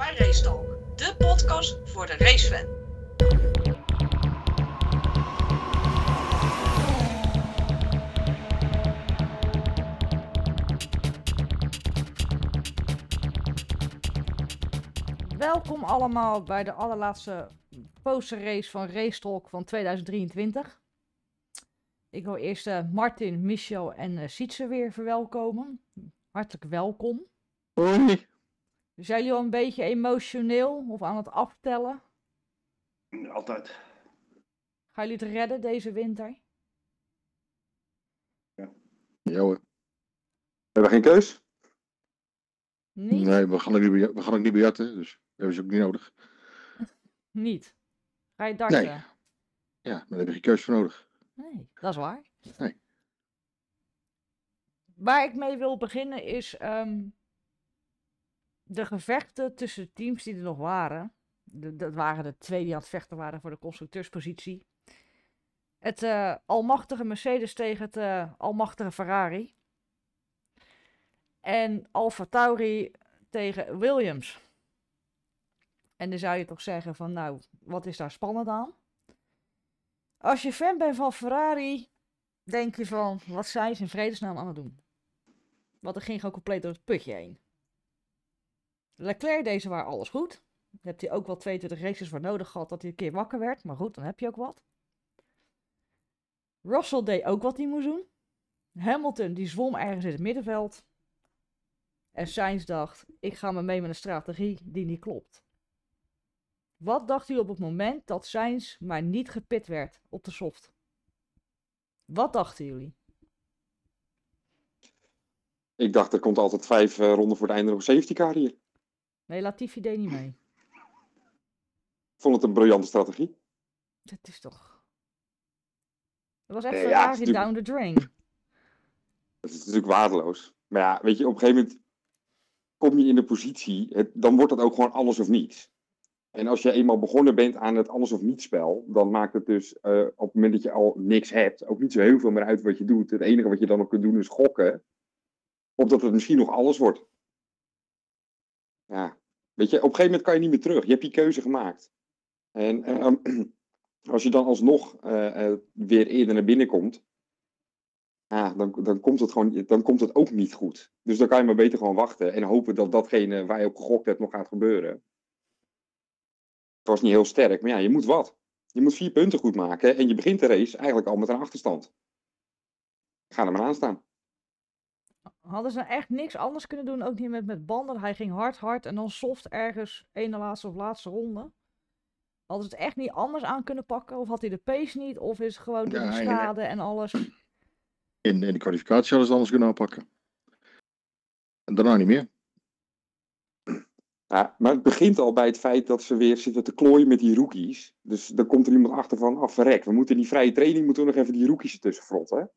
bij Racetalk, de podcast voor de racefan. Welkom allemaal bij de allerlaatste posterrace van Racetalk van 2023. Ik wil eerst eh, Martin, Michel en eh Sietse weer verwelkomen. Hartelijk welkom. Hoi. Zijn jullie al een beetje emotioneel of aan het aftellen? Altijd. Gaan jullie het redden deze winter? Ja hoor. We hebben geen keus. Niet? Nee, we gaan ook niet, we gaan ook niet bejatten, dus hebben ze ook niet nodig. Niet. Ga je darten? Nee. Ja, maar daar heb je geen keus voor nodig. Nee, dat is waar. Nee. Waar ik mee wil beginnen is ehm, de gevechten tussen teams die er nog waren. Dat waren de twee die aan het vechten waren voor de constructeurspositie. Het eh, almachtige Mercedes tegen het eh, almachtige Ferrari. En Alfa Tauri tegen Williams. En dan zou je toch zeggen van, nou, wat is daar spannend aan? Als je fan bent van Ferrari, denk je van, wat zijn ze in vredesnaam aan het doen? Want er ging gewoon compleet door het putje heen. Leclerc deze waar alles goed. Dan hebt hij ook wel 22 races voor nodig gehad dat hij een keer wakker werd. Maar goed, dan heb je ook wat. Russell deed ook wat hij moest doen. Hamilton die zwom ergens in het middenveld. En Sainz dacht, ik ga maar mee met een strategie die niet klopt. Wat dacht u op het moment dat Sainz maar niet gepit werd op de soft? Wat dachten jullie? Ik dacht, er komt altijd vijf eh, ronden voor het einde nog een safety car hier. Nee, Latifi deed niet mee. Ik vond het een briljante strategie. Dat is toch... Dat was echt Nee, ja, het down the drain. Dat is natuurlijk waardeloos. Maar ja, weet je, op een gegeven moment kom je in de positie, het, dan wordt het ook gewoon alles of niets. En als je eenmaal begonnen bent aan het alles of niets spel, dan maakt het dus eh, op het moment dat je al niks hebt, ook niet zo heel veel meer uit wat je doet. Het enige wat je dan nog kunt doen is gokken, opdat het misschien nog alles wordt. Ja, weet je, op een gegeven moment kan je niet meer terug. Je hebt je keuze gemaakt. En eh, als je dan alsnog eh, eh, weer eerder naar binnen komt, dan, dan, komt het gewoon, dan komt het ook niet goed. Dus dan kan je maar beter gewoon wachten en hopen dat datgene waar je op gegokt hebt nog gaat gebeuren. Het was niet heel sterk, maar ja, je moet wat. Je moet vier punten goed maken en je begint de race eigenlijk al met een achterstand. Ga er maar aan staan. Hadden ze echt niks anders kunnen doen, ook niet met, met banden. Hij ging hard, hard en dan soft ergens, ene laatste of laatste ronde. Hadden ze het echt niet anders aan kunnen pakken? Of had hij de pace niet? Of is het gewoon door de schade en alles? In, in de kwalificatie hadden ze het anders kunnen aanpakken. En daarna niet meer. Ja, maar het begint al bij het feit dat ze weer zitten te klooien met die rookies. Dus dan komt er iemand achter van, ah verrek, we moeten in die vrije training moeten we nog even die rookies ertussen frotten.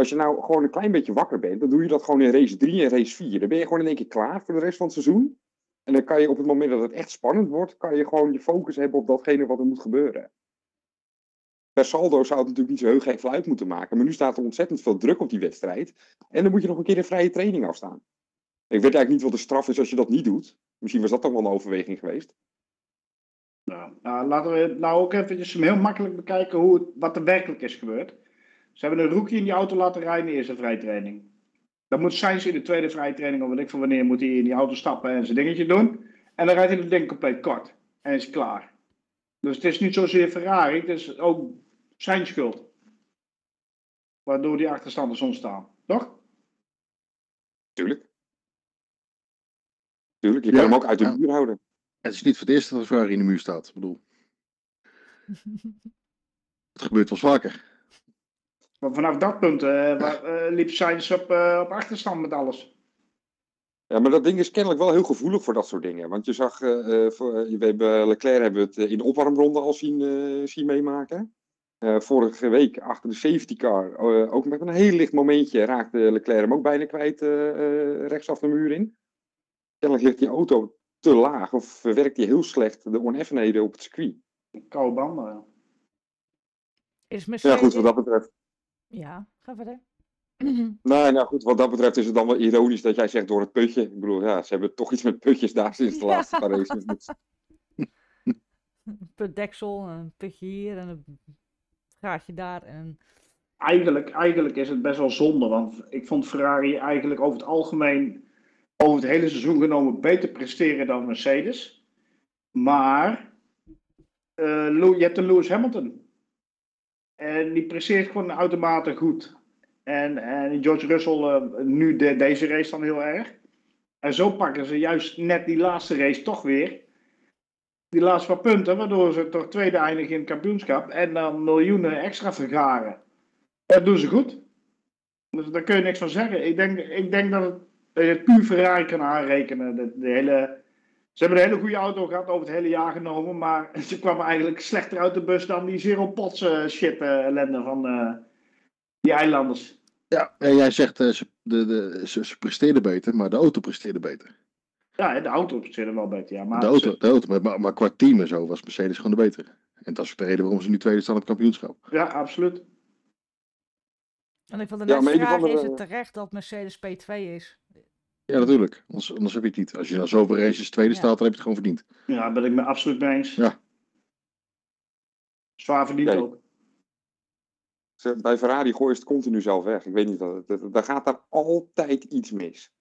Als je nou gewoon een klein beetje wakker bent, dan doe je dat gewoon in race 3 en race 4. Dan ben je gewoon in één keer klaar voor de rest van het seizoen. En dan kan je op het moment dat het echt spannend wordt, kan je gewoon je focus hebben op datgene wat er moet gebeuren. Per saldo zou het natuurlijk niet zo heel veel uit moeten maken. Maar nu staat er ontzettend veel druk op die wedstrijd. En dan moet je nog een keer een vrije training afstaan. Ik weet eigenlijk niet wat de straf is als je dat niet doet. Misschien was dat dan wel een overweging geweest. Nou, nou, laten we nou ook eventjes heel makkelijk bekijken hoe wat er werkelijk is gebeurd. Ze hebben een rookie in die auto laten rijden in de eerste vrije training. Dan moet Sainz in de tweede vrije training, of weet ik van wanneer, moet hij in die auto stappen en zijn dingetje doen. En dan rijdt hij het ding compleet kort. En is klaar. Dus het is niet zozeer Ferrari, het is ook zijn schuld. Waardoor die achterstanders ontstaan. Toch? Tuurlijk. Tuurlijk, je Ja, kan hem ook uit de ja. muur houden. Het is niet voor het eerst dat Ferrari in de muur staat. Ik bedoel, het gebeurt wel vaker. Maar vanaf dat punt eh, waar, eh, liep Sainz op, eh, op achterstand met alles. Ja, maar dat ding is kennelijk wel heel gevoelig voor dat soort dingen. Want je zag, eh, eh, voor, we hebben, Leclerc hebben we het in de opwarmronde al zien, eh, zien meemaken. Eh, vorige week achter de safety car, eh, ook met een heel licht momentje, raakte Leclerc hem ook bijna kwijt eh, eh, rechtsaf de muur in. Kennelijk ligt die auto te laag of verwerkt hij heel slecht de oneffenheden op het circuit. Koude banden. Is Ja, Mercedes... goed, wat dat betreft. Ja, ga verder. Nee, nou goed, wat dat betreft is het dan wel ironisch dat jij zegt door het putje. Ik bedoel, ja, ze hebben toch iets met putjes daar sinds de Ja. laatste paar races. Dus- Een putdeksel, een putje hier en een gaatje daar. En Eigenlijk, eigenlijk is het best wel zonde, want ik vond Ferrari eigenlijk over het algemeen, over het hele seizoen genomen, beter presteren dan Mercedes. Maar eh, je hebt een Lewis Hamilton. En die presteert gewoon uitermate goed. En, en George Russell eh, nu de, deze race dan heel erg. En zo pakken ze juist net die laatste race toch weer. Die laatste paar punten, waardoor ze toch tweede eindigen in het kampioenschap. En dan miljoenen extra vergaren. Dat doen ze goed. Dus daar kun je niks van zeggen. Ik denk, ik denk dat, het, het puur Ferrari kan aanrekenen. De hele, ze hebben een hele goede auto gehad over het hele jaar genomen. Maar ze kwamen eigenlijk slechter uit de bus dan die Zero Pots eh, shit eh, ellende van eh, die eilanders. Ja, en jij zegt uh, ze, de, de, ze, ze presteerden beter, maar de auto presteerde beter. Ja, de auto zit wel beter. Ja, maar de auto, de auto maar, maar, qua team en zo was Mercedes gewoon de betere. En dat is ook de reden waarom ze nu tweede staan op het kampioenschap. Ja, absoluut. En ik vond de Ja, vraag, is het terecht dat Mercedes P2 is? Ja, natuurlijk. Anders, anders heb je het niet. Als je na zoveel races tweede Ja. staat, dan heb je het gewoon verdiend. Ja, daar ben ik me absoluut mee eens. Ja. Zwaar verdiend ook. Ze- Bij Ferrari gooien ze het continu zelf weg. Ik weet niet, wat het- het- daar gaat daar altijd iets mis.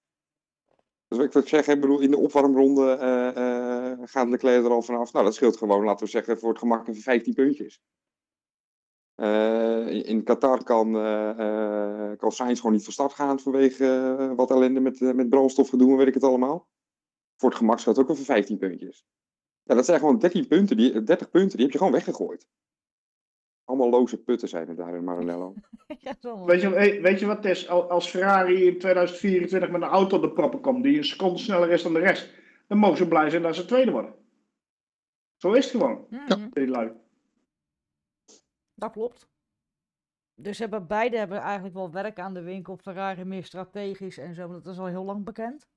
Dus wat ik wil zeggen, ik bedoel, in de opwarmronde eh eh gaat Leclerc er al vanaf. Nou, dat scheelt gewoon, laten we zeggen, voor het gemak even 15 puntjes. Eh, in- Qatar kan, eh eh kan Sainz gewoon niet van start gaan vanwege wat ellende met, met brandstofgedoe en weet ik het allemaal. Voor het gemak scheelt ook even 15 puntjes. Ja, dat zijn gewoon 13 punten, die, 30 punten, die heb je gewoon weggegooid. Allemaal loze putten zijn het daar in Maranello. ja. Weet je, weet, je wat het is? Al- Als Ferrari in 2024 met een auto op de proppen komt die een seconde sneller is dan de rest, dan mogen ze blij zijn dat ze tweede worden. Zo is het gewoon. Mhm, Die lui. Dat klopt. Dus hebben, beide hebben eigenlijk wel werk aan de winkel. Ferrari meer strategisch en zo, maar dat is al heel lang bekend.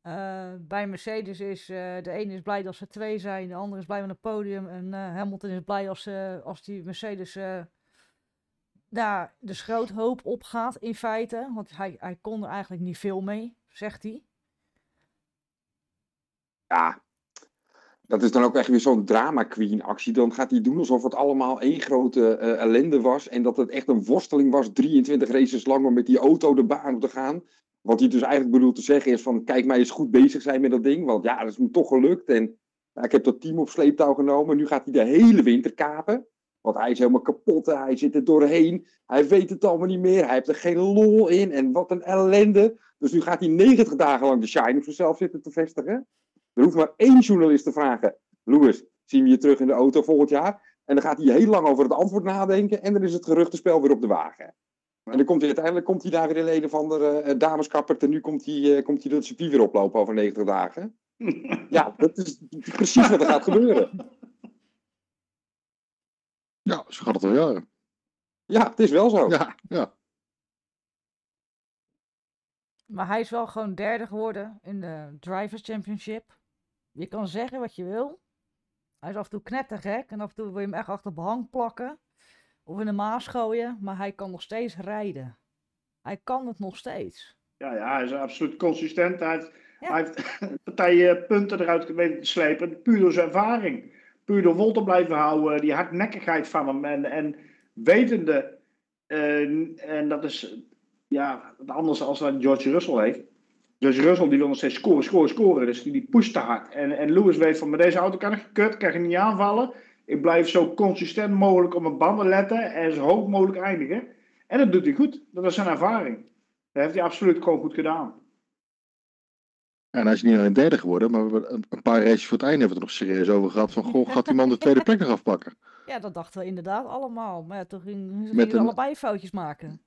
Eh, bij Mercedes is eh, de ene is blij dat ze twee zijn, de andere is blij met een podium. En eh, Hamilton is blij als, als die Mercedes daar de schroothoop opgaat in feite. Want hij, hij kon er eigenlijk niet veel mee, zegt hij. Ja, dat is dan ook echt weer zo'n drama queen actie. Dan gaat hij doen alsof het allemaal één grote eh, ellende was. En dat het echt een worsteling was, 23 races lang, om met die auto de baan op te gaan. Wat hij dus eigenlijk bedoelt te zeggen is van, kijk mij eens goed bezig zijn met dat ding. Want ja, dat is me toch gelukt. En ja, ik heb dat team op sleeptouw genomen. Nu gaat hij de hele winter kapen. Want hij is helemaal kapot. Hij zit er doorheen. Hij weet het allemaal niet meer. Hij heeft er geen lol in. En wat een ellende. Dus nu gaat hij 90 dagen lang de shine op zichzelf zitten te vestigen. Er hoeft maar één journalist te vragen. Louis, zien we je terug in de auto volgend jaar? En dan gaat hij heel lang over het antwoord nadenken. En dan is het geruchtenspel weer op de wagen. En dan komt hij uiteindelijk komt hij daar weer in een of andere uh, dameskapper. En nu komt hij, uh, komt hij het circuit weer oplopen over 90 dagen. Ja, dat is precies wat er gaat gebeuren. Ja, zo gaat het al jaren. Ja, het is wel zo. Ja, ja. Maar hij is wel gewoon derde geworden in de Drivers Championship. Je kan zeggen wat je wil. Hij is af en toe knettergek en af en toe wil je hem echt achter behang plakken. Of in de maas gooien, maar hij kan nog steeds rijden. Hij kan het nog steeds. Ja, ja hij is absoluut consistent. Hij heeft, Ja. hij heeft partijen punten eruit weten te slepen. Puur door zijn ervaring. Puur door vol te blijven houden. Die hardnekkigheid van hem. En, en wetende. eh, en dat is ja, anders als wat George Russell heeft. George Russell die wil nog steeds scoren, scoren, scoren. Dus die, die pusht te hard. En, en Lewis weet van, met deze auto kan ik gekut, kan ik niet aanvallen. Ik blijf zo consistent mogelijk op mijn banden letten en zo hoog mogelijk eindigen. En dat doet hij goed. Dat is zijn ervaring. Dat heeft hij absoluut gewoon goed gedaan. Ja, en hij is niet alleen derde geworden, maar we hebben een, paar races voor het einde hebben we het er nog serieus over gehad. Van, goh, gaat die man de tweede plek nog afpakken? Ja, dat dachten we inderdaad allemaal. Maar ja, toen ze gingen een- allebei foutjes maken.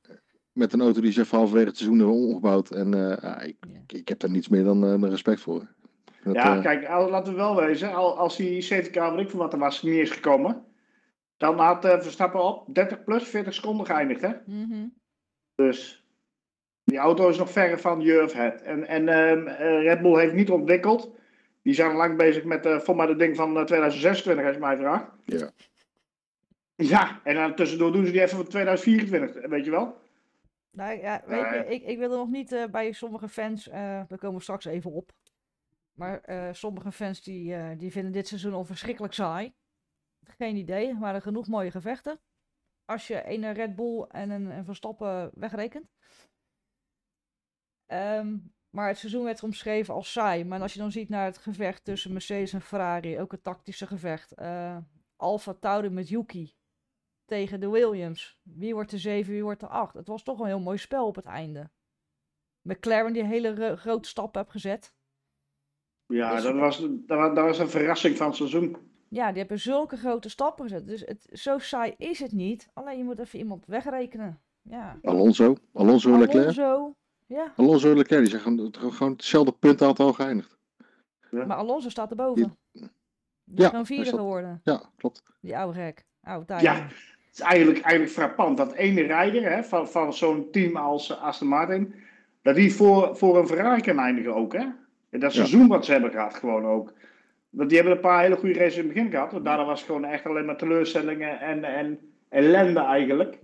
Met een auto die ze even halverwege het seizoen hebben omgebouwd. En eh, ja, ik, ik heb daar niets meer dan eh, respect voor. Dat, ja, eh, kijk, al- laten we wel wezen. Al, als die CTK, wat ik van wat er was, niet is gekomen. Dan had eh, Verstappen op 30 plus 40 seconden geëindigd. Hè? Mhm. Dus die auto is nog verre van het. En, en ehm, eh, Red Bull heeft niet ontwikkeld. Die zijn lang bezig met uh, voor mij het ding van eh, 2026, als je mij vraagt. Ja. Ja, en dan tussendoor doen ze die even voor 2024, weet je wel. Nou ja, weet je, ik, ik wil er nog niet eh, bij sommige fans, eh daar komen we straks even op. Maar eh, sommige fans die, die vinden dit seizoen al verschrikkelijk saai. Geen idee, er waren genoeg mooie gevechten. Als je een Red Bull en een, een Verstappen wegrekent. Ehm, maar het seizoen werd omschreven als saai. Maar als je dan ziet naar het gevecht tussen Mercedes en Ferrari, ook het tactische gevecht. Alfa Tauri met Yuki tegen de Williams. Wie wordt de 7, wie wordt de 8? Het was toch een heel mooi spel op het einde. McLaren die een hele ro- grote stap heeft gezet. Ja, Dus- dat was, dat, was, dat was een verrassing van het seizoen. Ja, die hebben zulke grote stappen gezet. Dus het, zo saai is het niet. Alleen je moet even iemand wegrekenen. Ja. Alonso, Alonso Leclerc. Alonso. Ja, Alonso Leclerc, die zijn gewoon, gewoon hetzelfde puntaantal geëindigd. maar Alonso staat erboven. Die is Ja, gewoon hij vierde staat- geworden. Ja, klopt. Die oude gek. Oude tijd. Ja, is eigenlijk, eigenlijk frappant dat ene rijder hè, van, van zo'n team als eh, Aston Martin, dat die voor, voor een Ferrari kan eindigen ook. Hè? En dat seizoen wat ze hebben gehad gewoon ook. Want die hebben een paar hele goede races in het begin gehad. Want daarna was het gewoon echt alleen maar teleurstellingen en, en ellende eigenlijk.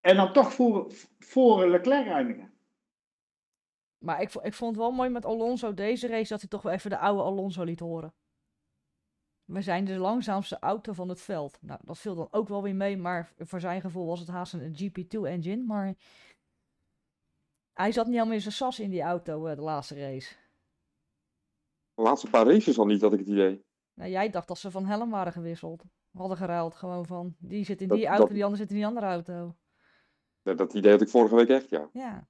En dan toch voor, voor Leclerc eindigen. Maar ik, ik vond het wel mooi met Alonso deze race dat hij toch wel even de oude Alonso liet horen. We zijn de langzaamste auto van het veld. Nou, dat viel dan ook wel weer mee, maar voor zijn gevoel was het haast een GP2-engine. Maar hij zat niet helemaal in zijn sas in die auto eh, de laatste race. De laatste paar races al niet, had ik het idee. Nou, jij dacht dat ze van helm waren gewisseld. Hadden geruild gewoon van, die zit in Dat- die auto, dat- die ander zit in die andere auto. Dat, dat idee had ik vorige week echt, ja. Ja.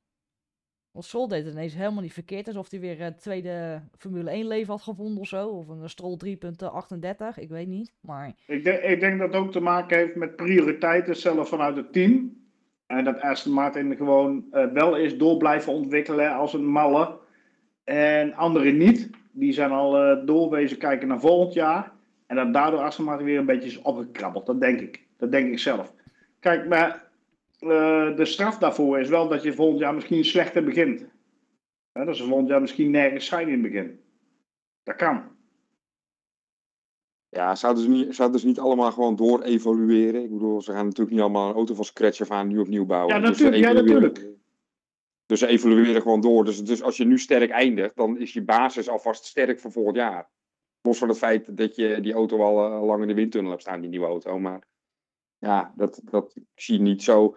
Want Sol deed het ineens helemaal niet verkeerd. Alsof hij weer het tweede Formule 1 leven had gevonden of zo. Of een Stroll 3.38, ik weet niet. Maar Ik denk, ik denk dat het ook te maken heeft met prioriteiten zelf vanuit het team. En dat Aston Martin gewoon eh, wel is door blijven ontwikkelen als een malle. En anderen niet. Die zijn al eh doorwezen kijken naar volgend jaar. En dat daardoor Aston Martin weer een beetje is opgekrabbeld. Dat denk ik. Dat denk ik zelf. Kijk, maar eh, de straf daarvoor is wel dat je volgend jaar misschien slechter begint. Hè, dat ze volgend jaar misschien nergens zijn in het begin. Dat kan. Ja, zouden ze niet, zouden ze niet allemaal gewoon door evolueren? Ik bedoel, ze gaan natuurlijk niet allemaal een auto van scratch af aan nu opnieuw bouwen. Ja, Dus natuurlijk, ja, evolueren- natuurlijk. Dus ze evolueren gewoon door. Dus, dus als je nu sterk eindigt, dan is je basis alvast sterk voor volgend jaar. Los van het feit dat je die auto al eh, lang in de windtunnel hebt staan, die nieuwe auto. Maar ja, dat, dat ik zie niet zo.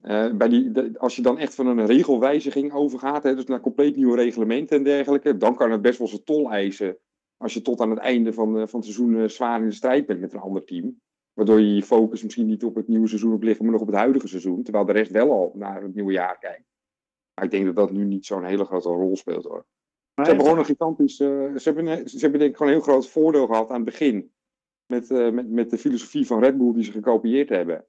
Eh, bij die, de- als je dan echt van een regelwijziging overgaat, hè, dus naar compleet nieuwe reglementen en dergelijke, dan kan het best wel zijn tol eisen. Als je tot aan het einde van, eh, van het seizoen eh, zwaar in de strijd bent met een ander team. Waardoor je je focus misschien niet op het nieuwe seizoen op liggen, maar nog op het huidige seizoen. Terwijl de rest wel al naar het nieuwe jaar kijkt. Maar ik denk dat dat nu niet zo'n hele grote rol speelt hoor. Ze hebben gewoon een gigantisch. ze, hebben, ze hebben denk ik gewoon een heel groot voordeel gehad aan het begin. Met, eh, met, met de filosofie van Red Bull die ze gekopieerd hebben.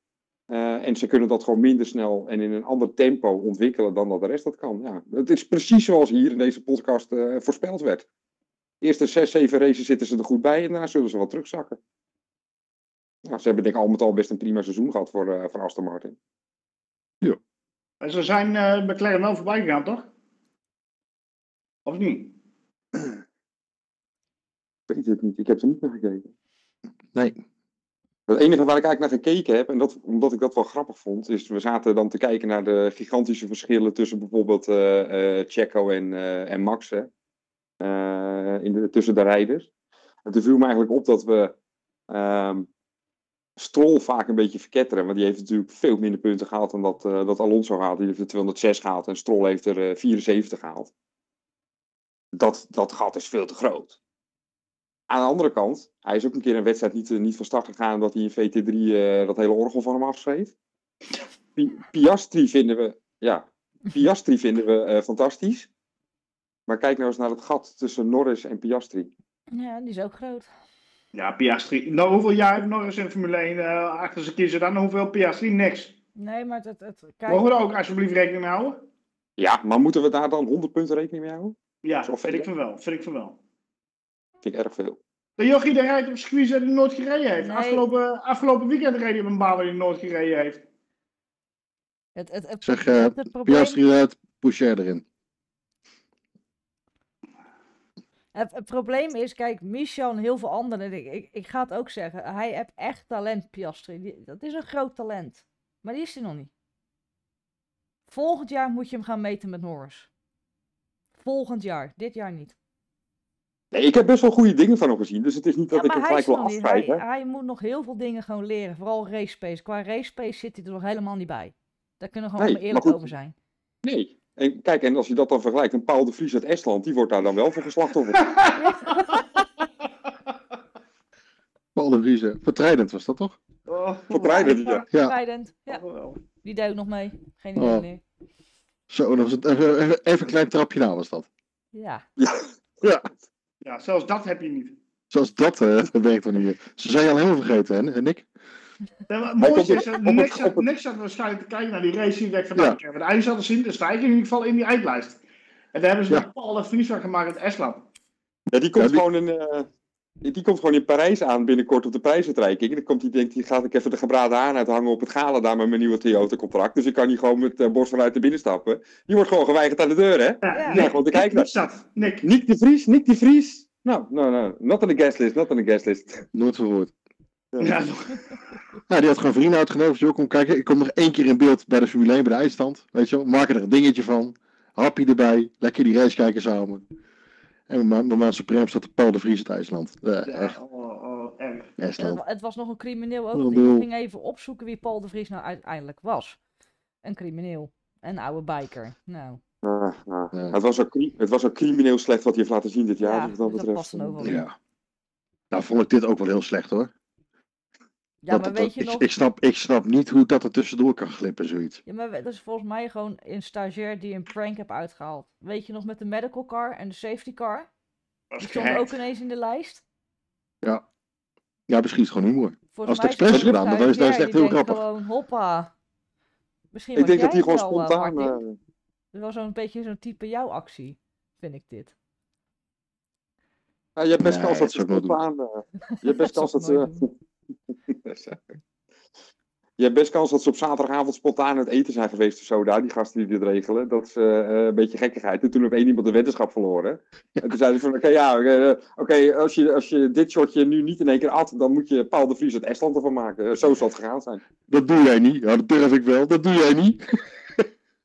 Eh, en ze kunnen dat gewoon minder snel en in een ander tempo ontwikkelen dan dat de rest dat kan. Ja, het is precies zoals hier in deze podcast eh, voorspeld werd. Eerste zes, zeven races zitten ze er goed bij en daarna zullen ze wel terugzakken. Nou, ze hebben denk ik al met al best een prima seizoen gehad voor, eh, voor Aston Martin. En ze zijn eh McLaren wel voorbij gegaan, toch? Of niet? Ik weet het niet, ik heb er niet naar gekeken. Nee. Het enige waar ik eigenlijk naar gekeken heb, en dat, omdat ik dat wel grappig vond, is we zaten dan te kijken naar de gigantische verschillen tussen bijvoorbeeld eh, Checo en, eh, en Max, in tussen de rijders. En toen viel me eigenlijk op dat we ehm Stroll vaak een beetje verketteren, want die heeft natuurlijk veel minder punten gehaald dan dat, dat Alonso gehaald. Die heeft er 206 gehaald en Stroll heeft er eh, 74 gehaald. Dat, dat gat is veel te groot. Aan de andere kant, hij is ook een keer een wedstrijd niet, eh, niet van start gegaan omdat hij in VT3 eh, dat hele orgel van hem afschreef. Pi- Piastri vinden we, ja, Piastri vinden we eh, fantastisch. Maar kijk nou eens naar het gat tussen Norris en Piastri. ja, die is ook groot. Ja, Piastri. Nou, hoeveel jaar heeft Norris in Formule 1 eh, achter zijn kiezen dan? Hoeveel Piastri? Niks. Nee, maar het, het, kijk, Mogen we daar ook alsjeblieft rekening mee houden? Ja, maar moeten we daar dan 100 punten rekening mee houden? Ja, Zo vind ik van wel. Vind ik van wel. Vind ik erg veel. De jochie die rijdt op circuit dat hij nooit gereden heeft. Nee. Afgelopen, afgelopen weekend reed hij op een baan waar hij nooit gereden heeft. het, het, het, Zeg, het- eh, het probleem, Piastri eruit, Poucher erin. het, het probleem is, kijk, Michel en heel veel anderen, ik, ik, ik ga het ook zeggen, hij heeft echt talent, Piastri. Die, dat is een groot talent. Maar die is hij nog niet. Volgend jaar moet je hem gaan meten met Norris. Volgend jaar, dit jaar niet. Nee, ik heb best wel goede dingen van hem gezien. Dus het is niet dat ik hem is gelijk wil niet. hij, afschrijven. hij moet nog heel veel dingen gewoon leren. Vooral race pace. Qua race pace zit hij er nog helemaal niet bij. Daar kunnen we gewoon Nee, eerlijk goed. over zijn. Nee. En kijk, en als je dat dan vergelijkt, een Paul de Vries uit Estland, die wordt daar dan wel voor geslachtofferd. Paul de Vries, hè. vertrijdend was dat toch? Oh, Vertreiden, ja. Ja. Rijdend. Ja, Oh, wel. die deed ook nog mee. Geen idee Oh. wanneer. Zo, dat was het, even, even, even een klein trapje na was dat. Ja. Ja, Ja, zelfs dat heb je niet. zoals dat eh werkt er niet. Ze zijn je al helemaal vergeten, hè, Nick? Ja, maar Het Hij mooiste komt is, op- dat op het- niks, zat, op het- niks zat waarschijnlijk te kijken naar die race die ik van, Ja. nou, ik heb het ijs hadden zien, de stijging in ieder geval in die eindlijst. En daar hebben ze Ja. nog Paul de Vries van gemaakt in Estland. Ja, die komt Ja, die- gewoon in. eh, die komt gewoon in Parijs aan binnenkort op de prijsuitreiking. Dan komt hij, denkt hij, gaat ik even de gebraden aan uithangen op het gala daar met mijn nieuwe Toyota-contract. Dus ik kan niet gewoon met uh, borst vanuit de binnenstappen. Die wordt gewoon geweigerd aan de deur, hè? Ja, Ja. Nick, gewoon te kijken. Nick. Nick. Nick de Vries, Nick de Vries. Nou, nou, nou, not on the guest list, not on the guest list. Nooit verwoord. Ja, Nou, die had gewoon vrienden uitgenodigd. Joh, kom kijken. Ik kom nog één keer in beeld bij de Formule 1, bij de eindstand. Weet je wel. Maken er een dingetje van. Happy erbij. Lekker die race kijken samen. En maand Supreme staat de Paul de Vries uit IJsland. Eh, echt, ja oh, oh, erg. Het, IJsland. wa- het was nog een crimineel ook. Ik ging even opzoeken wie Paul de Vries nou uiteindelijk was. Een crimineel. Een oude biker. Nou, Ah, ah. Ja. Het, was ook, het was ook crimineel slecht wat hij heeft laten zien dit jaar. Ja, dus wat dat dus dat betreft. past dan ook wel eh. Ja. Nou, vond ik dit ook wel heel slecht hoor. Ja, Dat- maar dat- weet je ik, nog... ik, snap, ik snap niet hoe dat er tussendoor kan glippen, zoiets. Ja, maar dat is volgens mij gewoon een stagiair die een prank heb uitgehaald. Weet je nog met de medical car en de safety car? Dat Die stonden gek. ook ineens in de lijst. Ja. Ja, misschien is het gewoon humor. Volgens Als het expres gedaan, dan is- stagiair echt heel grappig. Gewoon, hoppa. Misschien Ik was denk dat jij hij gewoon eh, spontaan. Eh, Het was zo'n beetje zo'n type jouw actie, vind ik dit. ja, je hebt best kans dat dat ze spontaan. eh, je hebt best Dat kans dat ze. Je hebt best kans dat ze op zaterdagavond spontaan uit eten zijn geweest of zo, daar, die gasten die dit regelen. Dat ze eh, een beetje gekkigheid. En toen op één iemand de wetenschap verloren. En toen zeiden ze van, oké, ja, eh, oké, als, je, als je dit shotje nu niet in één keer at, dan moet je Paul de Vries uit Estland ervan maken. Eh, zo zal het gegaan zijn. Dat doe jij niet. Ja, dat durf ik wel. Dat doe jij niet.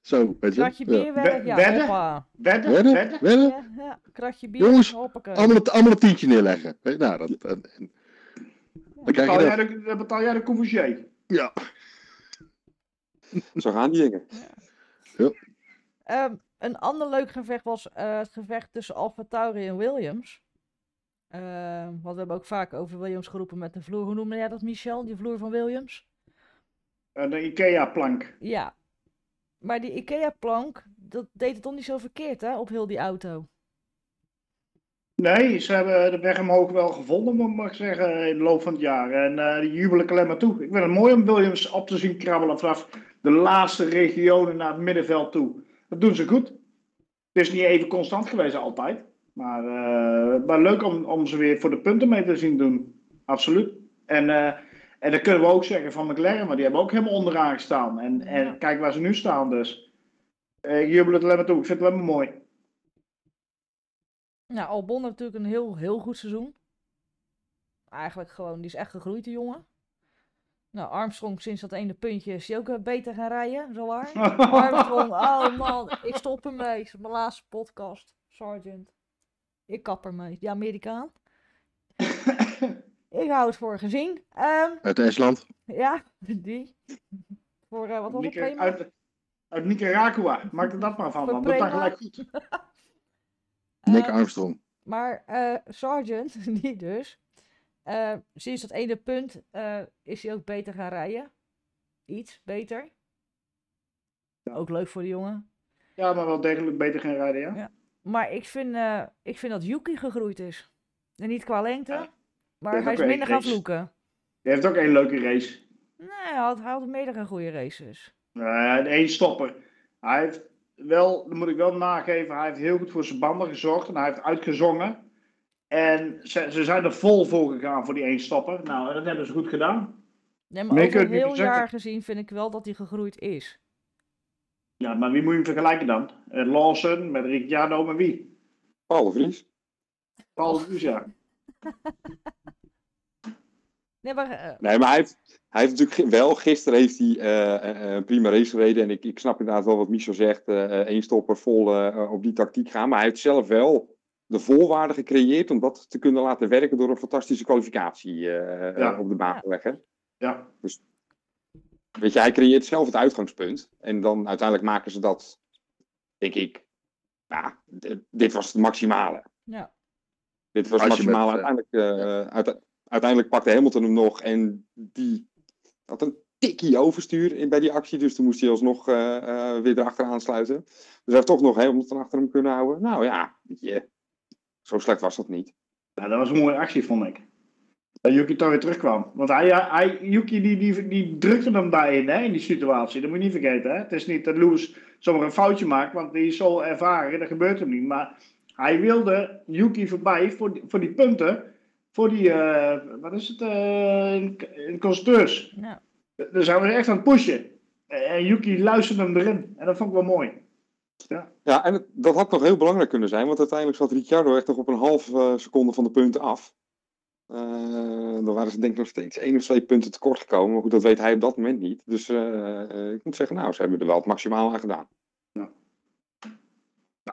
Zo, weet je. Kratje bier ja, Wedden? hoppa. Wedden? Wedden? Wedden? Wedden? Ja, ja, kratje bier, Jongens, hoppakee. Allemaal, allemaal een tientje neerleggen. Nou, dat, en- en- dan Betaal jij dat. de, dan betaal jij de? Ja. Zo gaan die dingen. Ehm, een ander leuk gevecht was eh, het gevecht tussen Alfa Tauri en Williams. Ehm, want we hebben ook vaak over Williams geroepen met de vloer. Hoe noemde jij dat, Michel? Die vloer van Williams? Eh, de Ikea-plank. Ja. Maar die IKEA-plank, dat deed het toch niet zo verkeerd, hè? Op heel die auto. Nee, ze hebben de weg omhoog wel gevonden, moet ik zeggen, in de loop van het jaar. En eh, die jubelen alleen maar toe. Ik vind het mooi om Williams op te zien krabbelen vanaf de laatste regionen naar het middenveld toe. Dat doen ze goed. Het is niet even constant geweest altijd. Maar, eh, maar leuk om, om ze weer voor de punten mee te zien doen. Absoluut. En, eh, en dat kunnen we ook zeggen van McLaren, maar die hebben ook helemaal onderaan gestaan. En, en Ja. kijk waar ze nu staan dus. Ik jubel het alleen maar toe. Ik vind het alleen maar mooi. Nou, Albon heeft natuurlijk een heel, heel goed seizoen. Eigenlijk gewoon, die is echt gegroeid, die jongen. Nou, Armstrong, sinds dat ene puntje, is hij ook eh, beter gaan rijden, zo waar. Armstrong, oh man, ik stop ermee. Het is mijn laatste podcast. Sergeant. Ik kap ermee. Die Amerikaan. ik hou het voor gezien. Ehm, Uit IJsland. ja, die. Voor, eh, wat was het, uit, uit Nicaragua. Maak er dat maar van. Dan. Dat dan Prema. gelijk goed. Nick Eh, Armstrong. Maar eh Sergeant, die dus. eh, sinds dat ene punt is hij ook beter gaan rijden. Iets beter. Ook leuk voor de jongen. Ja, maar wel degelijk beter gaan rijden, ja? Ja. Maar ik vind, ik vind dat Yuki gegroeid is. En niet qua lengte, Ja. maar hij is minder gaan vloeken. Die heeft ook één leuke race. Nee, hij had, hij had meerdere goede races. Uh, één stopper. Hij heeft wel, dat moet ik wel nageven, hij heeft heel goed voor zijn banden gezorgd. En hij heeft uitgezongen. En ze, ze zijn er vol voor gegaan voor die één stopper. Nou, en dat hebben ze goed gedaan. Nee, maar over een heel zeggen. jaar gezien vind ik wel dat hij gegroeid is. Ja, maar wie moet je hem vergelijken dan? Uh, Lawson met Ricciardo, met wie? Paul de Vries. Paul de Vries, ja. Nee, maar... eh, Nee, maar hij heeft, hij heeft natuurlijk wel, gisteren heeft hij eh, eh, een prima race gereden. En ik, ik snap inderdaad wel wat Michel zegt, één stopper vol op die tactiek gaan. Maar hij heeft zelf wel de voorwaarden gecreëerd om dat te kunnen laten werken door een fantastische kwalificatie Ja. op de baan Ja. te leggen. Ja, Weet je, hij creëert zelf het uitgangspunt. En dan uiteindelijk maken ze dat, denk ik, ja, d- dit was het maximale. ja. Dit was het Als je maximale. met, uiteindelijk, eh, uite- uiteindelijk pakte Hamilton hem nog en die had een tikkie overstuur bij die actie. Dus toen moest hij alsnog eh, eh, weer erachteraan sluiten. Dus hij heeft toch nog Hamilton achter hem kunnen houden. Nou ja, zo slecht was dat niet. Dat was een mooie actie, vond ik. Dat Yuki toch weer terugkwam. Want hij, hij, Yuki die, die, die drukte hem daarin, hè, in die situatie. Dat moet je niet vergeten. Hè. Het is niet dat Lewis zomaar een foutje maakt, want die is zo ervaren, dat gebeurt hem niet. Maar hij wilde Yuki voorbij voor voor die punten, voor die, eh, wat is het, eh in, in constructeurs. ja. Dus hij was echt aan het pushen. En Yuki luisterde hem erin. En dat vond ik wel mooi. Ja, en het- dat had nog heel belangrijk kunnen zijn. Want uiteindelijk zat Ricciardo echt nog op een half eh, seconde van de punten af. Eh, dan waren ze denk ik nog steeds één of twee punten tekort gekomen. Maar goed, dat weet hij op dat moment niet. Dus eh, eh, ik moet zeggen, nou, ze hebben er wel het maximaal aan gedaan. Nou,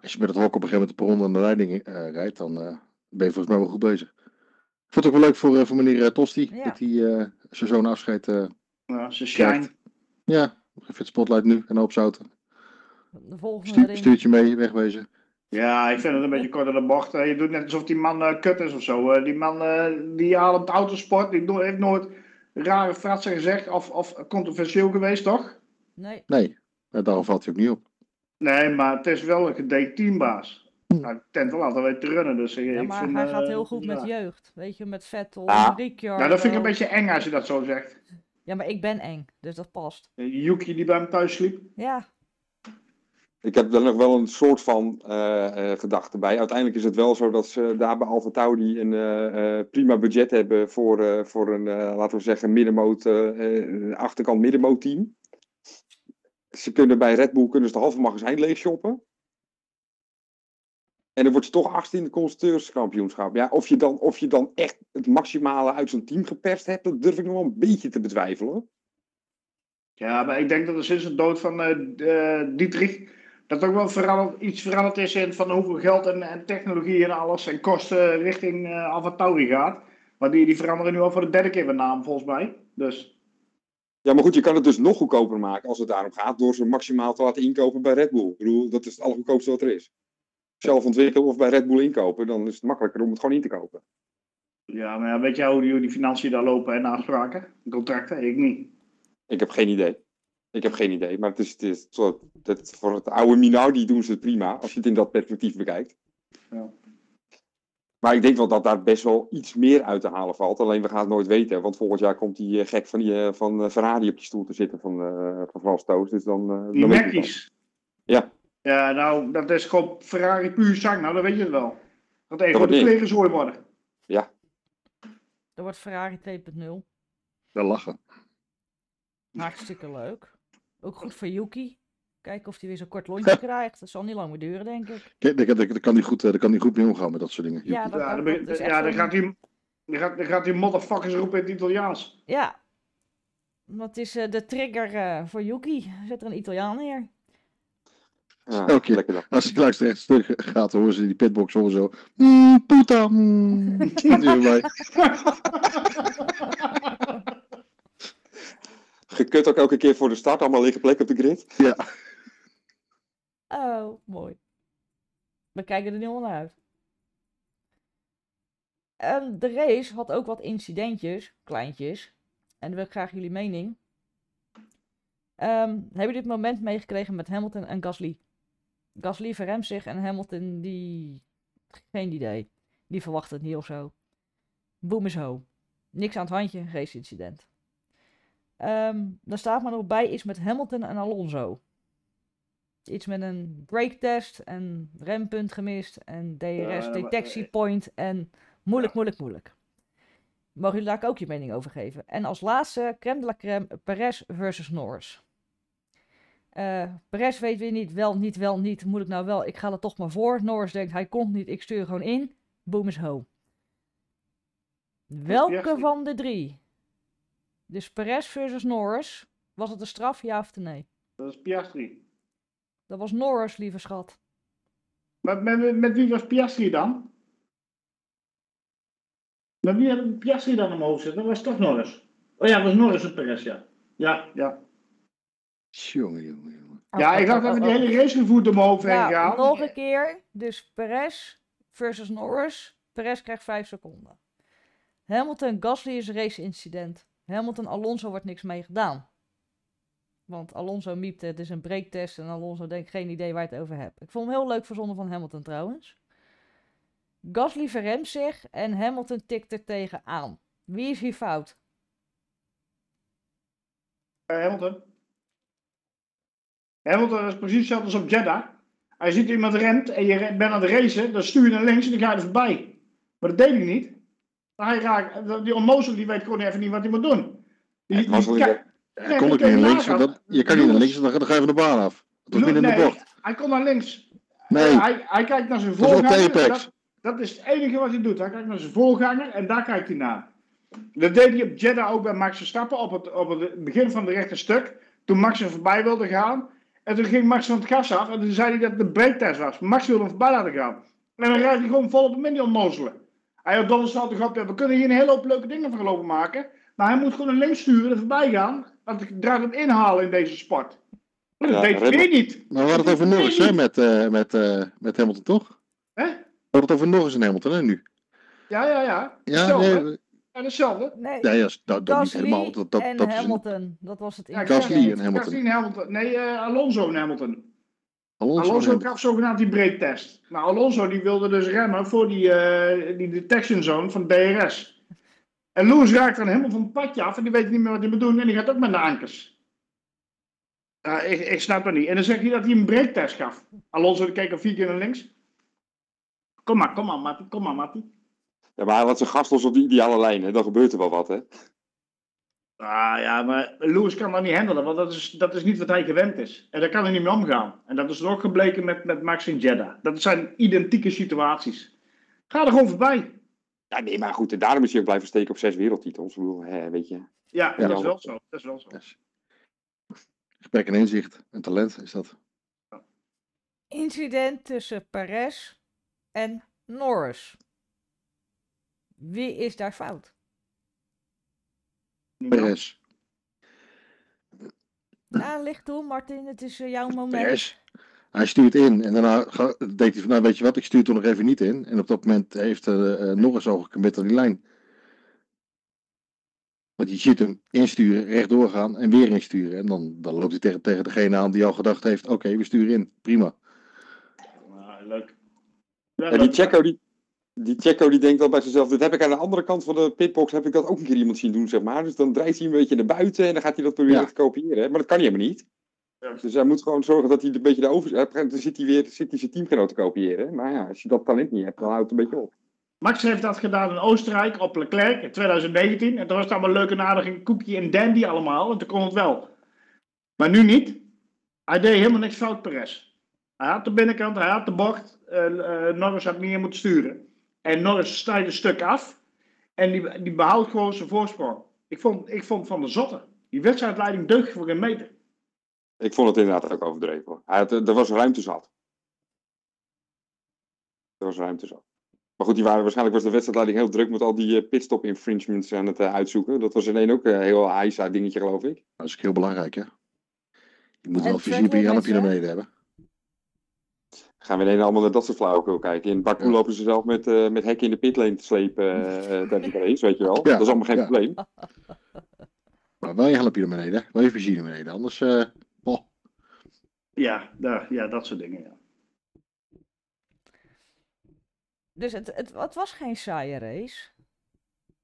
als je met het hok op een gegeven moment de per ronde aan de leiding eh, rijdt, dan eh, ben je volgens mij wel goed bezig. Ik vond het ook wel leuk voor, eh, voor meneer eh, Tosti, Ja. dat hij eh, zijn zo'n afscheid, eh, Ja, ze shine. ja, even het spotlight nu en hoop zouten. De volgende Stuur, ring. stuurtje mee, wegwezen. Ja, ik vind het een beetje kort aan de bocht. Eh, Je doet net alsof die man eh, kut is of zo. Eh, die man eh, die ademt autosport, die do- heeft nooit rare fratsen gezegd of, of controversieel geweest, toch? Nee, Nee, eh, daarom valt hij ook niet op. Nee, maar het is wel een gedekt teambaas. Hij tent wel altijd weer te runnen, dus ik, ja, ik maar vind... hij eh, gaat heel goed met jeugd. Weet je, met Vettel, Ja. Ricciardo. Nou, dat vind ik een beetje eng als je dat zo zegt. Ja, maar ik ben eng, dus dat past. Eh, Yuki die bij hem thuis sliep. Ja, Ik heb er nog wel een soort van eh, eh, gedachte bij. Uiteindelijk is het wel zo dat ze daar bij Alfa Tauri een eh, eh, prima budget hebben voor, eh, voor een, eh, laten we zeggen, middenmoot, eh, eh, achterkant middenmoot team. Ze kunnen bij Red Bull kunnen ze het halve magazijn leeg shoppen. En dan word je toch achtste in het constructeurskampioenschap. Ja, of, je dan, of je dan echt het maximale uit zo'n team geperst hebt, dat durf ik nog wel een beetje te betwijfelen. Ja, maar ik denk dat er sinds de dood van eh, eh, Dietrich... dat ook wel veranderd, iets veranderd is in van hoeveel geld en, en technologie en alles en kosten richting Alfa Tauri gaat. Maar die, die veranderen nu al voor de derde keer van naam, volgens mij. Dus Ja, maar goed, je kan het dus nog goedkoper maken als het daarom gaat, door ze maximaal te laten inkopen bij Red Bull. Ik bedoel, dat is het allergoedkoopste wat er is. Zelf ontwikkelen of bij Red Bull inkopen, dan is het makkelijker om het gewoon in te kopen. ja, maar ja, weet jij hoe die, financiën daar lopen en afspraken? Contracten? Ik niet. Ik heb geen idee. Ik heb geen idee, maar het is, het is voor het oude Minardi doen ze het prima, als je het in dat perspectief bekijkt. Ja. Maar ik denk wel dat daar best wel iets meer uit te halen valt. Alleen we gaan het nooit weten, want volgend jaar komt die eh, gek van, die, eh, van eh, Ferrari op die stoel te zitten van, eh van Frans Toos. Dus dan, Die Mackies. Ja. Ja, nou, dat is gewoon Ferrari puur zang. Nou, dan weet je het wel. Dat even wordt de niks. kleren zooi worden. er wordt Ferrari 2.0. Wel lachen. Hartstikke leuk. Ook goed voor Yuki. Kijken of hij weer zo'n kort lontje krijgt. Dat zal niet lang meer duren, denk ik. Kijk, daar, daar, daar kan hij goed, eh, daar kan hij goed mee omgaan met dat soort dingen. Ja, dat, Ja, dat, dan, ben- dat ja, dan gaat hij... Dan gaat, dan gaat die motherfuckers roepen in het Italiaans. Ja. Wat is eh, de trigger eh, voor Yuki? Zet er een Italiaan neer. Ja, Elke keer. lekker. Als hij langs de rechts terug gaat, dan horen ze in die pitbox horen zo. Mm, puta, mm. Die erbij. Gekut ook elke keer voor de start, allemaal liggen plek op de grid. Oh, mooi. We kijken er nu al naar uit. Ehm, de race had ook wat incidentjes, kleintjes. En dan wil ik graag jullie mening. Ehm, hebben jullie dit moment meegekregen met Hamilton en Gasly? Gasly verremt zich en Hamilton die... Geen idee. Die verwacht het niet of zo. Boom is ho. Niks aan het handje, race incident. Ehm dan staat maar nog bij iets met Hamilton en Alonso. Iets met een brake test en rempunt gemist en DRS maar, detectiepoint en moeilijk, moeilijk, moeilijk. Mogen jullie daar ook je mening over geven? En als laatste, crème de la crème, Perez versus Norris. Eh Perez weet weer niet, wel, niet, wel, niet, moet ik nou wel, ik ga er toch maar voor. Norris denkt, hij komt niet, ik stuur gewoon in. Boom is ho. Welke van de drie Dus Perez versus Norris. Was het een straf, ja of nee? Dat is Piastri. Dat was Norris, lieve schat. Maar met, met, wie was Piastri dan? Met wie had Piastri dan omhoog zitten? Dat was toch Norris. Oh ja, dat was Norris en Perez, ja. Ja, ja. Jongen, jongen, jongen. Ja, ik had even die hele racegevoerd om mijn hoofd heen Ja, gehaald. nog een keer. Dus Perez versus Norris. Perez krijgt 5 seconden. Hamilton, Gasly is race-incident. Hamilton, Alonso wordt niks mee gedaan. Want Alonso miepte, het is een breektest. En Alonso denkt geen idee waar je het over hebt. Ik vond hem heel leuk verzonnen van Hamilton trouwens. Gasly verremt zich en Hamilton tikt er tegenaan. Wie is hier fout? Eh, Hamilton. Hamilton is precies hetzelfde als op Jeddah. Als je ziet iemand rent en je bent aan het racen, dan stuur je naar links en dan ga je er voorbij. Maar dat deed hij niet. Die onnozel die weet gewoon even niet wat hij moet doen. Die, die- Hij Nee, kon niet naar links. want dat- je kan niet naar links, dan, dan ga je van de baan af. Dat in de bocht. hij kon naar links. Nee, hij, hij kijkt naar zijn dat is de voorganger. Dat, dat is het enige wat hij doet. Hij kijkt naar zijn voorganger en daar kijkt hij naar. Dat deed hij op Jeddah ook bij Max Verstappen op het, op het begin van het rechte stuk. Toen Max er voorbij wilde gaan. En toen ging Max van het gas af en toen zei hij dat het een breaktest was. Max wilde hem voorbij laten gaan. En dan rijdt hij gewoon vol op hem in die onnozelen. Hij had Donald Trump gehad, we kunnen hier een hele hoop leuke dingen van lopen maken. Maar hij moet gewoon naar links sturen en voorbij gaan. Want ik draag het inhalen in deze sport. Maar dat Ja, deed weer niet. maar we hadden het over Norris, niet. hè, met, eh, met, eh, met Hamilton, toch? Hè? We hadden het over Norris en Hamilton, hè, nu? Ja, ja, ja. Ja, nee, Ja, hetzelfde. Nee, ja, ja, dat, dat niet Gasly helemaal. Dat, dat, en dat een, Hamilton. Dat was het Ja. Gasly en Hamilton. Gasly en Hamilton. Nee, eh, Alonso en Hamilton. Alonso en Alonso gaf zogenaamd die breaktest. Nou, Alonso die wilde dus remmen voor die, eh, die detection zone van DRS. En Lewis raakt dan helemaal van het padje af en die weet niet meer wat hij moet doen en die gaat ook met de ankers. Ja, ik, ik snap het niet. En dan zegt hij dat hij een breaktest gaf. Alonso keek al vier keer naar links. Kom maar, kom maar, Mattie, kom maar, Mattie. Ja, maar hij had zijn gast los op die ideale lijn. Hè. Dan gebeurt er wel wat, hè. Ah ja, maar Lewis kan dat niet handelen, want dat is, dat is niet wat hij gewend is. En daar kan hij niet mee omgaan. En dat is er ook gebleken met, met Max en Jeddah. Dat zijn identieke situaties. Ga er gewoon voorbij. Ja, nee, maar goed. En daarom is hij ook blijven steken op zes wereldtitels. Bedoel, hè, weet je. Ja, Ja. dat is wel zo. Dat is wel zo. Yes. Gesprek en inzicht en talent is dat. Incident tussen Perez en Norris. Wie is daar fout? Perez. Nou, licht toe, Martin. Het is eh, jouw moment. Perez. Hij stuurt in en daarna deed hij van, nou weet je wat, ik stuur toch nog even niet in. En op dat moment heeft eh eh, Norris al gecommit aan die lijn. Want je ziet hem insturen, rechtdoor gaan en weer insturen. En dan, dan loopt hij tegen, tegen degene aan die al gedacht heeft, oké, we sturen in, prima. Ah, leuk. Ja, die Checo, die, die Checo die denkt al bij zichzelf, dit heb ik aan de andere kant van de pitbox, heb ik dat ook een keer iemand zien doen, zeg maar. Dus dan draait hij een beetje naar buiten en dan gaat hij dat proberen Ja. te kopiëren. Maar dat kan hij helemaal niet. Ja. Dus hij moet gewoon zorgen dat hij een beetje gegeven moment Dan zit hij weer zit hij zijn teamgenoot te kopiëren. Maar ja, als je dat talent niet hebt, dan houdt het een beetje op. Max heeft dat gedaan in Oostenrijk op Leclerc in 2019. En toen was het allemaal leuk en aardig en koekje en dandy allemaal. En toen kon het wel. Maar nu niet. Hij deed helemaal niks fout, Perez. Hij had de binnenkant, hij had de bocht. eh, eh, Norris had meer moeten sturen. En Norris snijdt een stuk af. En die, die behoudt gewoon zijn voorsprong. Ik vond, ik vond van de zotte. Die wedstrijdleiding deugd voor een meter. Ik vond het inderdaad ook overdreven. Hoor. Hij had, er was ruimte zat. Er was ruimte zat. Maar goed, die waren, waarschijnlijk was de wedstrijdleiding heel druk met al die eh, pitstop infringements aan het eh, uitzoeken. Dat was in één ook een heel heisa dingetje, geloof ik. Dat is ook heel belangrijk, hè. Je moet wel op je helmpje naar hebben. Gaan we ineens allemaal naar dat soort flauwekul kijken. In Baku Ja. lopen ze zelf met, eh, met hekken in de pitlane te slepen tijdens de race, weet je wel. Ja, Dat is allemaal geen ja. probleem. Maar wel je helmpje naar beneden, hè. Wel je vizier naar beneden, anders... eh, oh. Ja, daar, ja dat soort dingen. Ja. Dus het, het, het was geen saaie race. Maar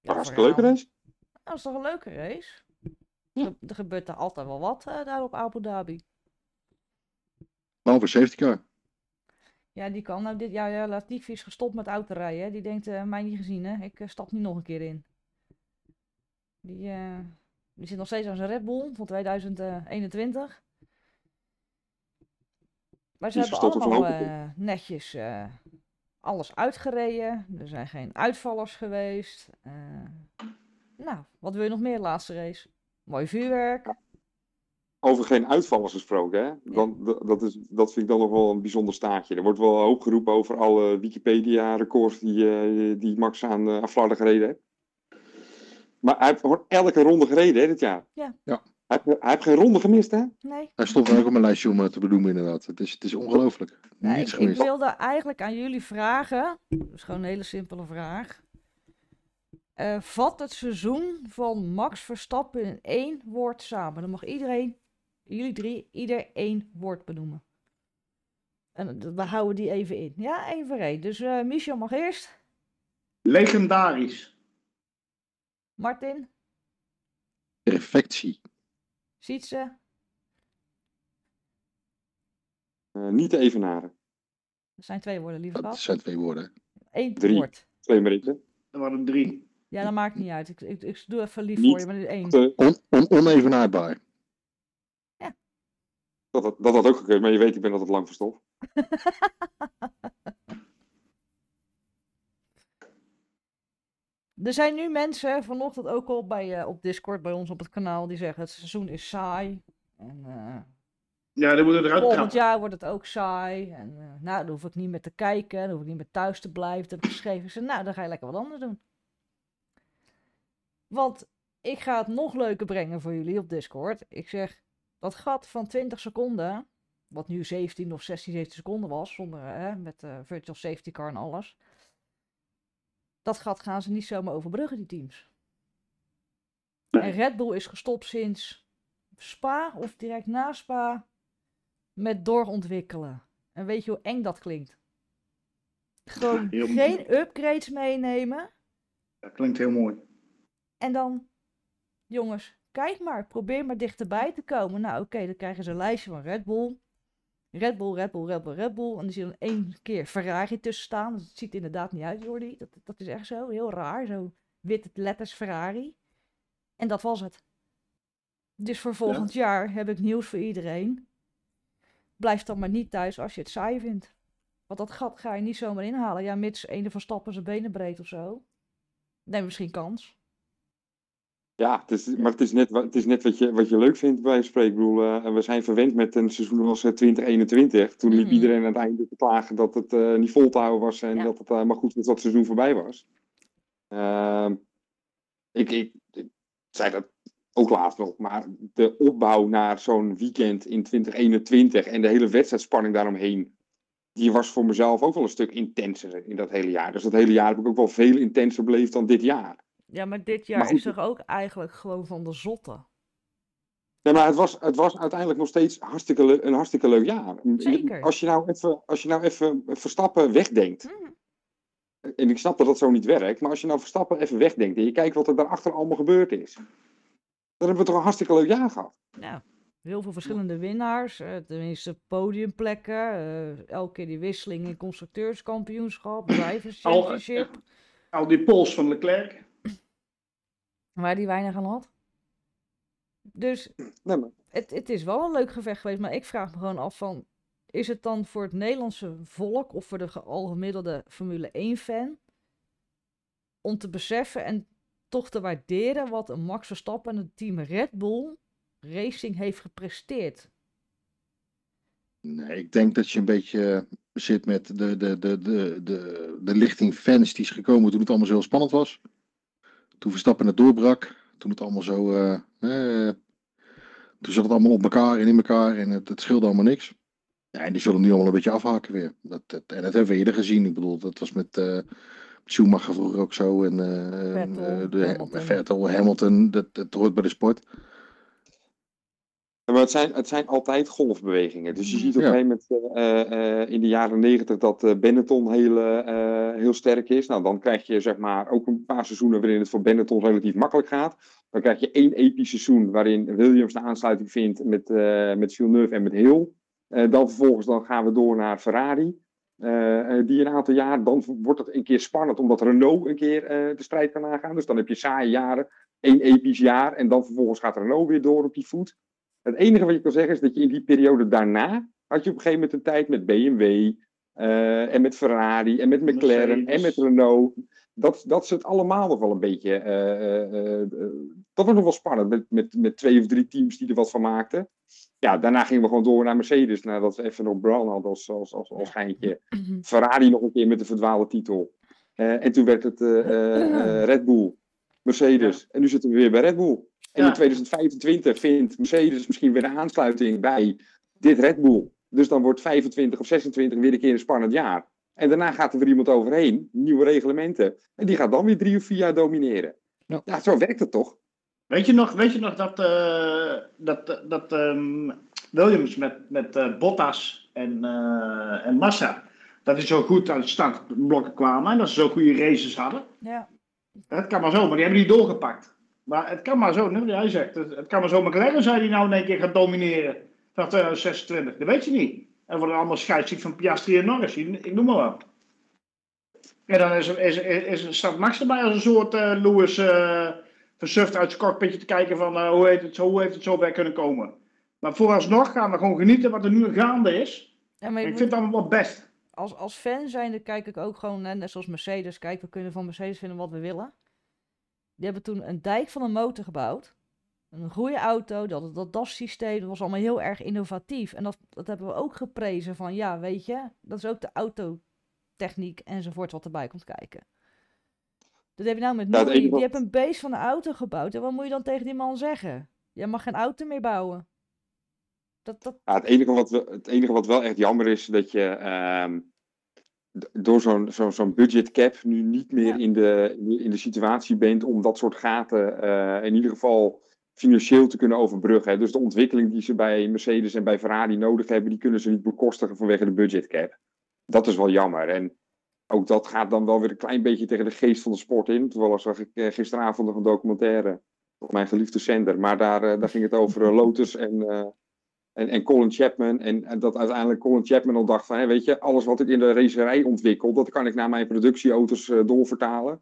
Ja, hartstikke leuke race. Dat is toch een leuke race? Ja. Er, er gebeurt er altijd wel wat eh, daar op Abu Dhabi. Behalve safety car. Ja, die kan nou dit jaar, ja, Latifi is gestopt met autorijden. hè. Die denkt, eh, mij niet gezien hè, ik eh, stap niet nog een keer in. Die, eh, die zit nog steeds aan zijn Red Bull van 2021. Maar ze hebben allemaal netjes alles uitgereden. Er zijn geen uitvallers geweest. Nou, wat wil je nog meer laatste race? Mooi vuurwerk. Over geen uitvallers gesproken, hè? Dan, dat, is, dat vind ik dan nog wel een bijzonder staartje. Er wordt wel hoop geroepen over alle Wikipedia-records die, eh, die Max aan uh, gereden heeft. Maar hij heeft gewoon elke ronde gereden, hè, dit jaar. Ja. Ja. Hij, heeft- hij heeft geen ronde gemist, hè? Nee. Hij stond ook op mijn lijstje om eh, te benoemen, inderdaad. Het is, het is ongelooflijk. Niets ik, wilde eigenlijk aan jullie vragen, dus gewoon een hele simpele vraag. Eh, vat het seizoen van Max Verstappen in één woord samen. Dan mag iedereen, jullie drie, ieder één woord benoemen. En we houden die even in. Ja, één voor één. Dus eh Michel mag eerst. Legendarisch. Martin, Perfectie. Sietse, Eh, niet te evenaren. dat zijn twee woorden, lieve Dat gast. zijn twee woorden. Eén Drie. woord. Twee minuten. Er waren drie. Ja, dat maakt niet uit. Ik, ik, ik doe even lief Niet voor je, maar dit is één. Te- On, on, onevenaarbaar. Dat, had- dat had ook gekund, maar je weet, ik ben altijd lang van stof. Er zijn nu mensen, vanochtend ook al bij, eh, op Discord bij ons op het kanaal, die zeggen het seizoen is saai. En, eh, Ja, die moeten eruit volgend trappen. jaar wordt het ook saai. En eh, nou, dan hoef ik niet meer te kijken, dan hoef ik niet meer thuis te blijven. Dat heb ik geschreven. Ik zei, nou, dan ga je lekker wat anders doen. Want ik ga het nog leuker brengen voor jullie op Discord. Ik zeg, dat gat van 20 seconden, wat nu 17 of 16, 17 seconden was, zonder, eh, met eh, virtual safety car en alles. Dat gat gaan ze niet zomaar overbruggen, die teams. Nee. En Red Bull is gestopt sinds Spa of direct na Spa met doorontwikkelen. En weet je hoe eng dat klinkt? Gewoon geen upgrades meenemen. Dat klinkt heel mooi. En dan, jongens, kijk maar, probeer maar dichterbij te komen. Nou, oké, dan krijgen ze een lijstje van Red Bull. Red Bull, Red Bull, Red Bull, Red Bull. En dan zie je dan één keer Ferrari tussen staan. Dat ziet er inderdaad niet uit, Jordi. Dat, dat is echt zo, heel raar. Zo witte letters Ferrari. En dat was het. Dus voor volgend jaar heb ik nieuws voor iedereen. Blijf dan maar niet thuis als je het saai vindt. Want dat gat ga je niet zomaar inhalen. Ja, mits een van stappen zijn benen breed of zo. Nee, misschien kans. Ja, het is, maar het is net, het is net wat, je, wat je leuk vindt bij een spreek. Ik bedoel, eh, we zijn verwend met een seizoen als eh, 2021. Toen liep Mhm. iedereen aan het einde te klagen dat het eh, niet vol te houden was. En Ja. dat het eh, maar goed was dat het seizoen voorbij was. Ehm, ik, ik, ik zei dat ook laatst nog. Maar de opbouw naar zo'n weekend in 2021 en de hele wedstrijdspanning daaromheen. Die was voor mezelf ook wel een stuk intenser in dat hele jaar. Dus dat hele jaar heb ik ook wel veel intenser beleefd dan dit jaar. Ja, maar dit jaar Maar goed. is toch ook eigenlijk gewoon van de zotte. Nee, maar het was, het was uiteindelijk nog steeds hartstikke een hartstikke leuk jaar. Zeker. Als je nou even, als je nou even Verstappen wegdenkt. Mhm. En ik snap dat dat zo niet werkt. Maar als je nou Verstappen even wegdenkt. En je kijkt wat er daarachter allemaal gebeurd is. Dan hebben we toch een hartstikke leuk jaar gehad. Nou, heel veel verschillende winnaars. eh, tenminste, podiumplekken. eh, elke keer die wisseling in constructeurskampioenschap, drivers Al- championship. Al die pols van Leclerc. Waar die weinig aan had. Dus Nee, maar, het, het is wel een leuk gevecht geweest. Maar ik vraag me gewoon af van... Is het dan voor het Nederlandse volk of voor de ge- algemiddelde Formule 1-fan... om te beseffen en toch te waarderen wat een Max Verstappen en het team Red Bull Racing heeft gepresteerd? Nee, ik denk dat je een beetje zit met de, de, de, de, de, de lichting fans die is gekomen toen het allemaal zo heel spannend was. Toen Verstappen het doorbrak. Toen het allemaal zo... eh, toen zat het allemaal op elkaar en in elkaar en het, het scheelde allemaal niks. Ja, en die zullen nu allemaal een beetje afhaken weer. Dat, dat, en dat hebben we eerder gezien. Ik bedoel, dat was met eh Schumacher vroeger ook zo. En eh, Vettel, eh, de, Hamilton. Vettel, Hamilton, dat, dat hoort bij de sport. Maar het, zijn, het zijn altijd golfbewegingen. Dus je Mhm. ziet op een gegeven moment eh, eh, in de jaren negentig dat eh, Benetton heel, heel sterk is. Nou, dan krijg je zeg maar ook een paar seizoenen waarin het voor Benetton relatief makkelijk gaat. Dan krijg je één episch seizoen waarin Williams de aansluiting vindt met, met Villeneuve en met Hill. Dan vervolgens dan gaan we door naar Ferrari. Die een aantal jaar, dan wordt het een keer spannend omdat Renault een keer de strijd kan aangaan. Dus dan heb je saaie jaren, één episch jaar en dan vervolgens gaat Renault weer door op die voet. Het enige wat je kan zeggen is dat je in die periode daarna had je op een gegeven moment een tijd met BMW eh, en met Ferrari en met McLaren Mercedes. en met Renault. dat, dat ze het allemaal nog wel een beetje. eh, eh, dat was nog wel spannend met, met, met twee of drie teams die er wat van maakten. Ja, daarna gingen we gewoon door naar Mercedes, nadat we even nog Brown hadden als, als, als, als geintje. Ferrari nog een keer met de verdwaalde titel. Eh, en toen werd het eh, eh, eh, Red Bull, Mercedes. En nu zitten we weer bij Red Bull. En Ja. in 2025 vindt Mercedes misschien weer een aansluiting bij dit Red Bull. Dus dan wordt 25 of 26 weer een keer een spannend jaar. En daarna gaat er weer iemand overheen, nieuwe reglementen. En die gaat dan weer drie of vier jaar domineren. Ja. Ja, zo werkt het toch? Weet je nog, weet je nog dat, eh, dat, dat ehm, Williams met, met eh, Bottas en, eh, en Massa, dat die zo goed aan de startblokken kwamen en dat ze zo goede races hadden? Ja. Het kan maar zo, maar die hebben niet doorgepakt. Maar het kan maar zo, wat jij zegt, het, het kan maar zo McLaren zijn die nou in één keer gaat domineren van 2026. Dat weet je niet. En worden allemaal scheidsziek van Piastri en Norris, ik noem maar wat. En dan is, is, is, staat Max erbij als een soort eh Lewis eh versuft uit zijn cockpitje te kijken van eh, hoe, heet het, zo, hoe heeft het zo bij kunnen komen. Maar vooralsnog gaan we gewoon genieten wat er nu gaande is. Ja, maar Ik vind het allemaal wel best. als, als fan zijnde kijk ik ook gewoon, net zoals Mercedes, kijk, we kunnen van Mercedes vinden wat we willen. Die hebben toen een dijk van een motor gebouwd. Een goede auto, dat, dat DAS-systeem, dat was allemaal heel erg innovatief. En dat, dat hebben we ook geprezen van, ja, weet je, dat is ook de autotechniek enzovoort wat erbij komt kijken. Dat heb je nou met Ja, enige die wat- heeft een beest van een auto gebouwd. En wat moet je dan tegen die man zeggen? Jij mag geen auto meer bouwen. Dat, dat, Ja, het, enige wat, we- het enige wat wel echt jammer is, dat je ehm, door zo'n zo'n zo'n budget cap nu niet meer Ja. in, de, in de- situatie bent om dat soort gaten eh, in ieder geval financieel te kunnen overbruggen. hè. Dus de ontwikkeling die ze bij Mercedes en bij Ferrari nodig hebben, die kunnen ze niet bekostigen vanwege de budget cap. Dat is wel jammer. En ook dat gaat dan wel weer een klein beetje tegen de geest van de sport in. Toevallig zag ik eh, gisteravond nog een documentaire op mijn geliefde zender. Maar daar, eh, daar ging het over Lotus en, en, en Colin Chapman. En, dat uiteindelijk Colin Chapman al dacht van, weet je, alles wat ik in de racerij ontwikkel, dat kan ik naar mijn productieauto's eh, doorvertalen.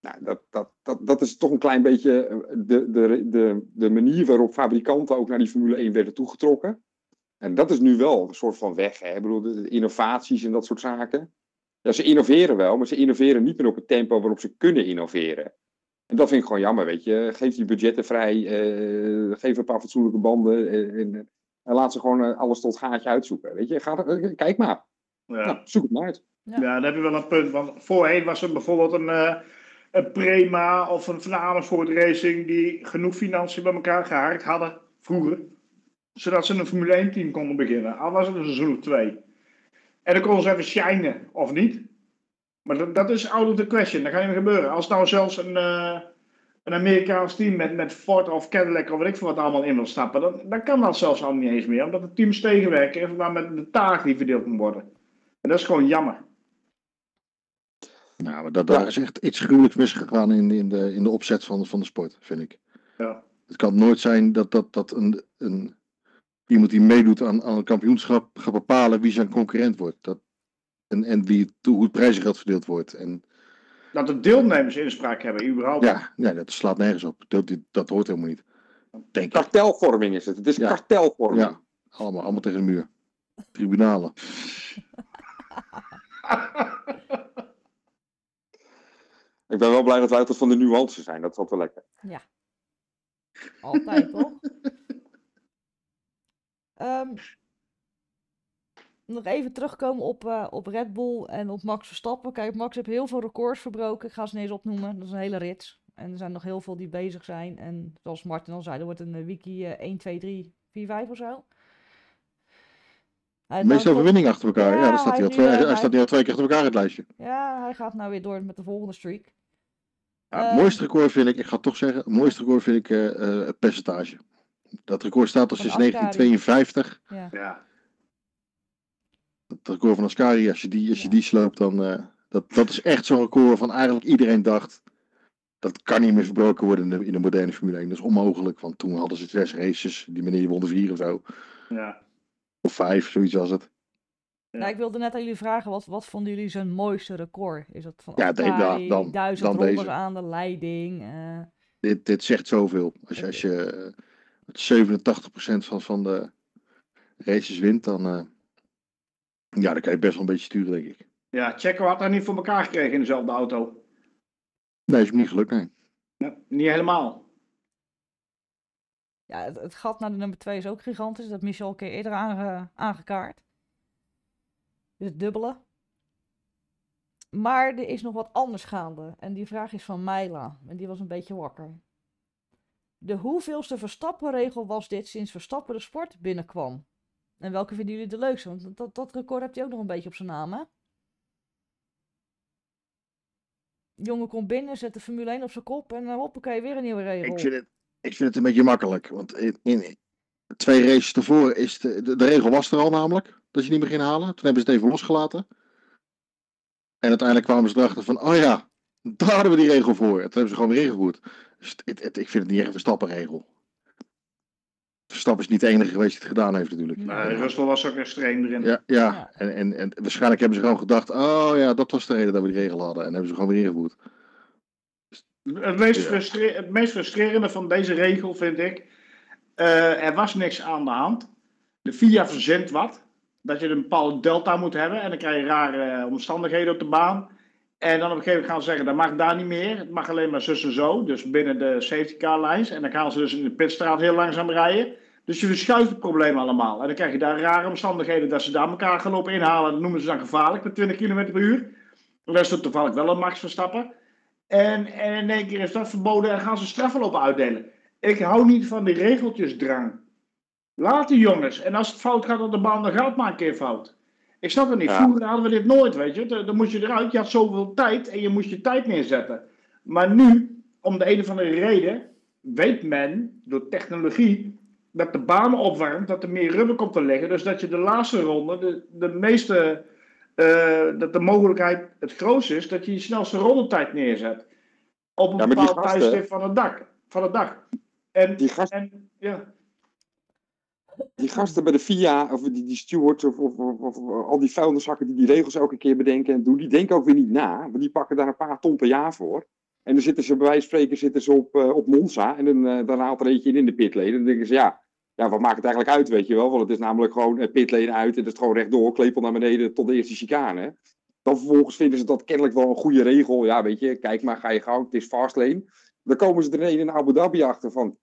Nou, dat, dat, dat, dat is toch een klein beetje eh, de, de, de, de manier waarop fabrikanten ook naar die Formule 1 werden toegetrokken. En dat is nu wel een soort van weg. Hè? Ik bedoel, de, innovaties en dat soort zaken. Ja, ze innoveren wel, maar ze innoveren niet meer op het tempo waarop ze kunnen innoveren. En dat vind ik gewoon jammer, weet je. Geef die budgetten vrij, eh, geef een paar fatsoenlijke banden en, en laat ze gewoon eh, alles tot gaatje uitzoeken. Weet je, Ga, eh, kijk maar. Ja. Nou, zoek het maar uit. Ja. Ja, dan heb je wel een punt. Want voorheen was er bijvoorbeeld een, eh, een Prema of een Van Amersfoort Racing die genoeg financiën bij elkaar gehaakt hadden vroeger. Zodat ze een Formule 1 team konden beginnen. Al was het een seizoen of twee. En dan konden ze even shinen, of niet. Maar dat, dat is out of the question. Dat gaat niet meer gebeuren. Als nou zelfs een, eh, een Amerikaans team met, met Ford of Cadillac of weet ik veel wat allemaal in wil stappen. Dan, dan kan dat zelfs al niet eens meer. Omdat de teams tegenwerken in verband met de taak die verdeeld moet worden. En dat is gewoon jammer. Nou, maar dat, daar is echt iets gruwelijks misgegaan in, in, de, in de opzet van, van de sport, vind ik. Ja. Het kan nooit zijn dat, dat, dat een, een, iemand die meedoet aan, aan een kampioenschap gaat bepalen wie zijn concurrent wordt. Dat, en en wie, hoe het prijzengeld verdeeld wordt. En Dat de deelnemers inspraak hebben, überhaupt. ja, ja, dat slaat nergens op. Dat, dat hoort helemaal niet. Denk. Kartelvorming is het. Het is Ja. kartelvorming. Ja, allemaal, allemaal tegen de muur. Tribunalen. Ik ben wel blij dat wij altijd van de nuance zijn. Dat is altijd wel lekker. Altijd, toch? Ehm, nog even terugkomen op, eh, op Red Bull en op Max Verstappen. Kijk, Max heeft heel veel records verbroken. Ik ga ze niet eens opnoemen. Dat is een hele rits. En er zijn nog heel veel die bezig zijn. En zoals Martin al zei, er wordt een eh, wiki eh, 1, 2, 3, 4, 5 of zo. De heeft meeste overwinningen achter elkaar. Ja, Ja, daar staat hij, hij al twee, nu, eh, hij hij- staat nu al twee keer achter elkaar in het lijstje. Ja, hij gaat nou weer door met de volgende streak. Ja, het mooiste record vind ik, ik ga het toch zeggen, het mooiste record vind ik eh, eh, het percentage. Dat record staat al sinds Ascari. 1952. Ja. Ja. Het record van Ascari, als je die, als je die sloopt, dan... eh, dat, dat is echt zo'n record van eigenlijk iedereen dacht... Dat kan niet meer verbroken worden in de, in de moderne Formule 1. Dat is onmogelijk, want toen hadden ze zes races. Die meneer won er vier of zo. Ja. Of vijf, zoiets was het. Ja. Nou, ik wilde net aan jullie vragen, wat, wat vonden jullie zijn mooiste record? Is dat van Ja, de- Ascari, ja, dan- duizend dan deze. aan de leiding? eh, Dit, dit zegt zoveel. Als je, als je eh, met 87% van, van de races wint, dan... ja, dan kan je best wel een beetje sturen, denk ik. ja, Checo had dat niet voor elkaar gekregen in dezelfde auto. Nee, is me niet gelukt, nee. Ja, niet helemaal. Ja, het, het gat naar de nummer 2 is ook gigantisch. Dat Michel een keer eerder aange- aangekaart. Dus het dubbele. Maar er is nog wat anders gaande. En die vraag is van Myla. En die was een beetje wakker. De hoeveelste Verstappen-regel was dit sinds Verstappen de sport binnenkwam? En welke vinden jullie de leukste? Want dat, dat record hebt hij ook nog een beetje op zijn naam, hè? Jongen komt binnen, zet de Formule 1 op zijn kop en uh, hoppakee, weer een nieuwe regel. Ik vind, het, ik vind het een beetje makkelijk. Want in, in twee races tevoren is de, de, regel was er al namelijk. Dat je niet meer ging halen. Toen hebben ze het even losgelaten. En uiteindelijk kwamen ze erachter van, oh ja, daar hadden we die regel voor. Toen hebben ze gewoon weer ingevoerd. Dus het, ik vind het niet echt een Verstappen-regel. Verstappen is niet de enige geweest die het gedaan heeft natuurlijk. Nee, Russell was ook extreem erin. Ja, ja. En, en, en waarschijnlijk hebben ze gewoon gedacht, oh ja, dat was de reden dat we die regel hadden. En hebben ze gewoon weer ingevoerd. Het meest, frustre- het meest frustrerende van deze regel vind ik, uh, er was niks aan de hand. De FIA verzint wat, dat je een bepaalde delta moet hebben en dan krijg je rare omstandigheden op de baan. En dan op een gegeven moment gaan ze zeggen, dat mag daar niet meer. Het mag alleen maar zus en zo, dus binnen de safety car lines. En dan gaan ze dus in de pitstraat heel langzaam rijden. Dus je verschuift het probleem allemaal. En dan krijg je daar rare omstandigheden dat ze daar elkaar gaan lopen inhalen. Dat noemen ze dan gevaarlijk met 20 km per uur. Dan is het toevallig wel een Max Verstappen. En, en in één keer is dat verboden en gaan ze straffen lopen uitdelen. Ik hou niet van die regeltjesdrang. Laat die jongens. En als het fout gaat op de baan, dan gaat het maar een keer fout. Ik snap het niet. Vroeger hadden we dit nooit, weet je. Dan dan moest je eruit. Je had zoveel tijd en je moest je tijd neerzetten. Maar nu, om de een of andere reden, weet men door technologie dat de baan opwarmt, dat er meer rubber komt te liggen. Dus dat je de laatste ronde, de, de meeste, eh, dat de mogelijkheid het grootste is dat je je snelste rondetijd neerzet. Op een Ja, bepaald tijdstip van het dak. Van het dag. En, Die, en ja, die gasten bij de FIA, of die, die stewards, of, of, al die vuilniszakken die die regels elke keer bedenken en doen, die denken ook weer niet na. Want die pakken daar een paar ton per jaar voor. En dan zitten ze bij wijze van spreken zitten ze op, eh, op Monza en dan, eh, dan haalt er eentje in in de pitlane. En dan denken ze, ja, ja, wat maakt het eigenlijk uit, weet je wel? Want het is namelijk gewoon eh, pitlane uit en het is gewoon rechtdoor, klepel naar beneden tot de eerste chicane. Dan vervolgens vinden ze dat kennelijk wel een goede regel. Ja, weet je, kijk maar, ga je gang, het is fastlane. Dan komen ze er een in Abu Dhabi achter van,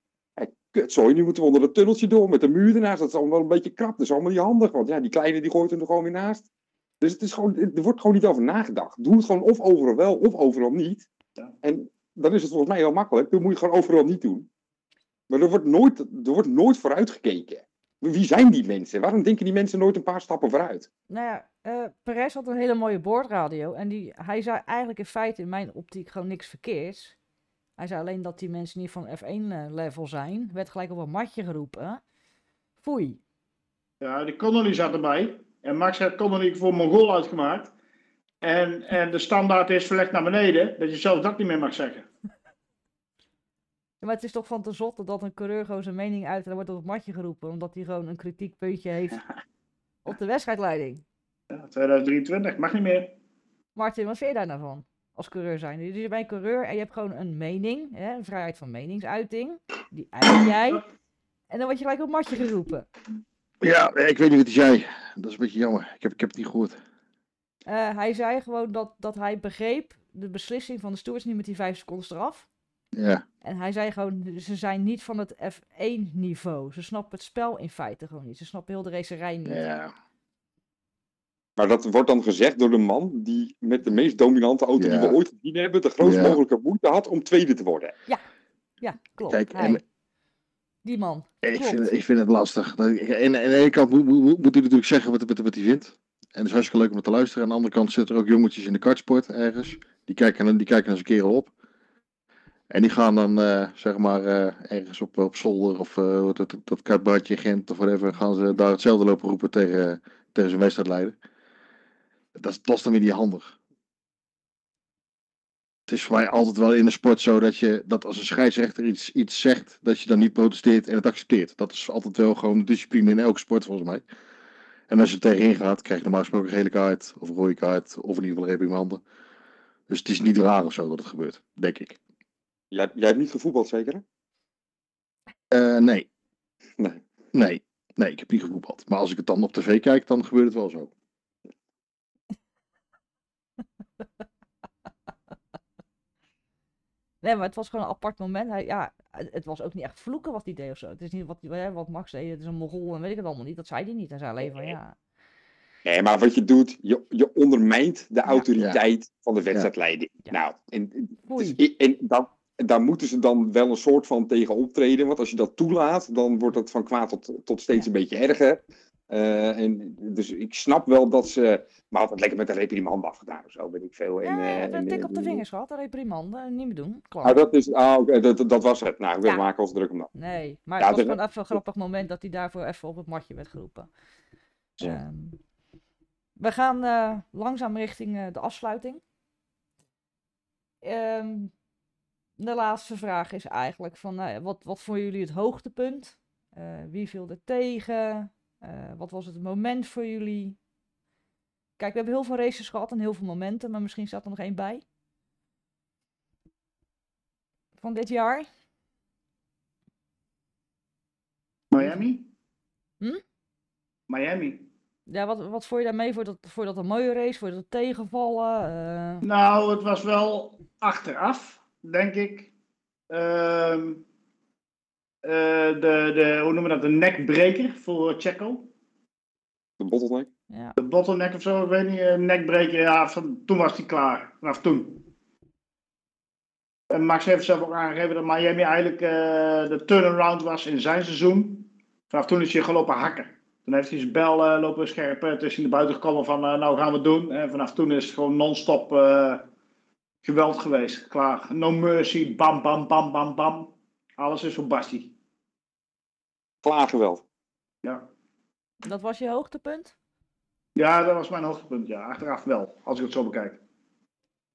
kutzooi, nu moeten we onder het tunneltje door met de muur ernaast. Dat is allemaal wel een beetje krap, dat is allemaal niet handig. Want ja, die kleine die gooit er gewoon weer naast. Dus het is gewoon, er wordt gewoon niet over nagedacht. Doe het gewoon of overal wel of overal niet. Ja. En dan is het volgens mij heel makkelijk. Dan moet je het gewoon overal niet doen. Maar er wordt nooit, er wordt nooit vooruit gekeken. Wie zijn die mensen? Waarom denken die mensen nooit een paar stappen vooruit? Nou ja, eh Perez had een hele mooie boordradio. En die, hij zei eigenlijk in feite in mijn optiek gewoon niks verkeerds. Hij zei alleen dat die mensen niet van F1-level zijn. Werd gelijk op een matje geroepen. Foei. ja, die Connolly zat erbij. En Max had Connolly voor Mongool uitgemaakt. En, en de standaard is verlegd naar beneden, dat je zelf dat niet meer mag zeggen. Ja, maar het is toch van te zotte dat een coureur gewoon zijn mening uit en wordt op het matje geroepen. Omdat hij gewoon een kritiekpuntje heeft op de wedstrijdleiding. Ja, 2023, mag niet meer. Martin, wat vind je daar nou van? Als coureur zijn. Dus je bent een coureur en je hebt gewoon een mening. Hè, een vrijheid van meningsuiting. Die uit jij. En dan word je gelijk op matje geroepen. Ja, ik weet niet wat hij zei. Dat is een beetje jammer. Ik heb, ik heb het niet gehoord. Eh, hij zei gewoon dat, dat hij begreep de beslissing van de stewards niet met die vijf seconden straf. Ja, En hij zei gewoon, ze zijn niet van het F1 niveau. Ze snappen het spel in feite gewoon niet. Ze snappen heel de racerij niet. ja. Maar dat wordt dan gezegd door de man die met de meest dominante auto die Ja. we ooit gezien hebben, de grootst Ja. mogelijke moeite had om tweede te worden. Ja, klopt. Kijk, Hij. en- Die man. Ik Klopt. vind, het- ik vind het lastig. Dat- En aan de ene kant moet, moet, moet hij natuurlijk zeggen wat, wat, wat hij vindt. En het is hartstikke leuk om te luisteren. Aan de andere kant zitten er ook jongetjes in de kartsport ergens. Die kijken, die kijken naar zijn kerel op. En die gaan dan, eh, zeg maar, eh, ergens op, op zolder of eh, wat dat, dat kartbadje in Gent of whatever, gaan ze daar hetzelfde lopen roepen tegen, tegen zijn wedstrijdleider. Dat is, dat is dan weer niet handig. Het is voor mij altijd wel in de sport zo dat je dat als een scheidsrechter iets, iets zegt, dat je dan niet protesteert en het accepteert. Dat is altijd wel gewoon de discipline in elke sport volgens mij. En als je er tegenin gaat, krijg je normaal gesproken een gele kaart of een rode kaart of in ieder geval reprimande. Dus het is niet raar of zo dat het gebeurt, denk ik. Jij, jij hebt niet gevoetbald, zeker? hè? Eh, nee. Nee. Nee. Nee, ik heb niet gevoetbald. Maar als ik het dan op tv kijk, dan gebeurt het wel zo. Nee, maar het was gewoon een apart moment. Hij, ja, het was ook niet echt vloeken wat hij deed of zo. Het is niet wat, hè, wat Max deed, het is een mogol en weet ik het allemaal niet. Dat zei hij niet. Hij zei alleen van, ja... Nee, maar wat je doet, je, je ondermijnt de Ja. autoriteit van de wedstrijdleiding. Ja. Nou, en, dus, i- en dan, daar moeten ze dan wel een soort van tegen optreden. Want als je dat toelaat, dan wordt het van kwaad tot, tot steeds Ja. een beetje erger. Eh, en, dus ik snap wel dat ze... Maar had het lekker met een reprimand afgedaan of zo, weet ik veel. En, Ja, eh, een en, tik eh, op de vingers gehad, een reprimande, niet meer doen. Klaar. Ah, dat, is, ah, dat, dat was het. Nou, we Ja. maken ons druk om dat. Nee, maar het was de- gewoon even een grappig moment dat hij daarvoor even op het matje werd geroepen. Ehm, we gaan eh, langzaam richting eh, de afsluiting. Ehm, de laatste vraag is eigenlijk van, nou wat, wat vonden jullie het hoogtepunt? Eh, wie viel er tegen? Eh, wat was het moment voor jullie? Kijk, we hebben heel veel races gehad en heel veel momenten, maar misschien staat er nog één bij. Van dit jaar? Miami? Hm? Miami. Ja, wat, wat vond je daarmee? Je dat, je dat een mooie race? Je dat tegenvallen? Eh, Nou, het was wel achteraf, denk ik. Ehm, eh, de, de, hoe noemen we dat? De nekbreker voor Checo. De bottleneck. ja. De bottleneck of zo, ik weet niet. Een nekbreker, ja, van, toen was hij klaar. Vanaf toen. En Max heeft zelf ook aangegeven dat Miami eigenlijk eh, de turnaround was in zijn seizoen. Vanaf toen is hij gelopen hakken. Toen heeft hij zijn bel eh, lopen scherpen. Hij naar buiten gekomen van, eh, nou gaan we het doen. En vanaf toen is het gewoon non-stop eh, geweld geweest. Klaar. No mercy. Bam, bam, bam, bam, bam. Alles is voor Basti. Klaar geweld. Ja. Dat was je hoogtepunt? ja, dat was mijn hoogtepunt. Ja, achteraf wel. Als ik het zo bekijk.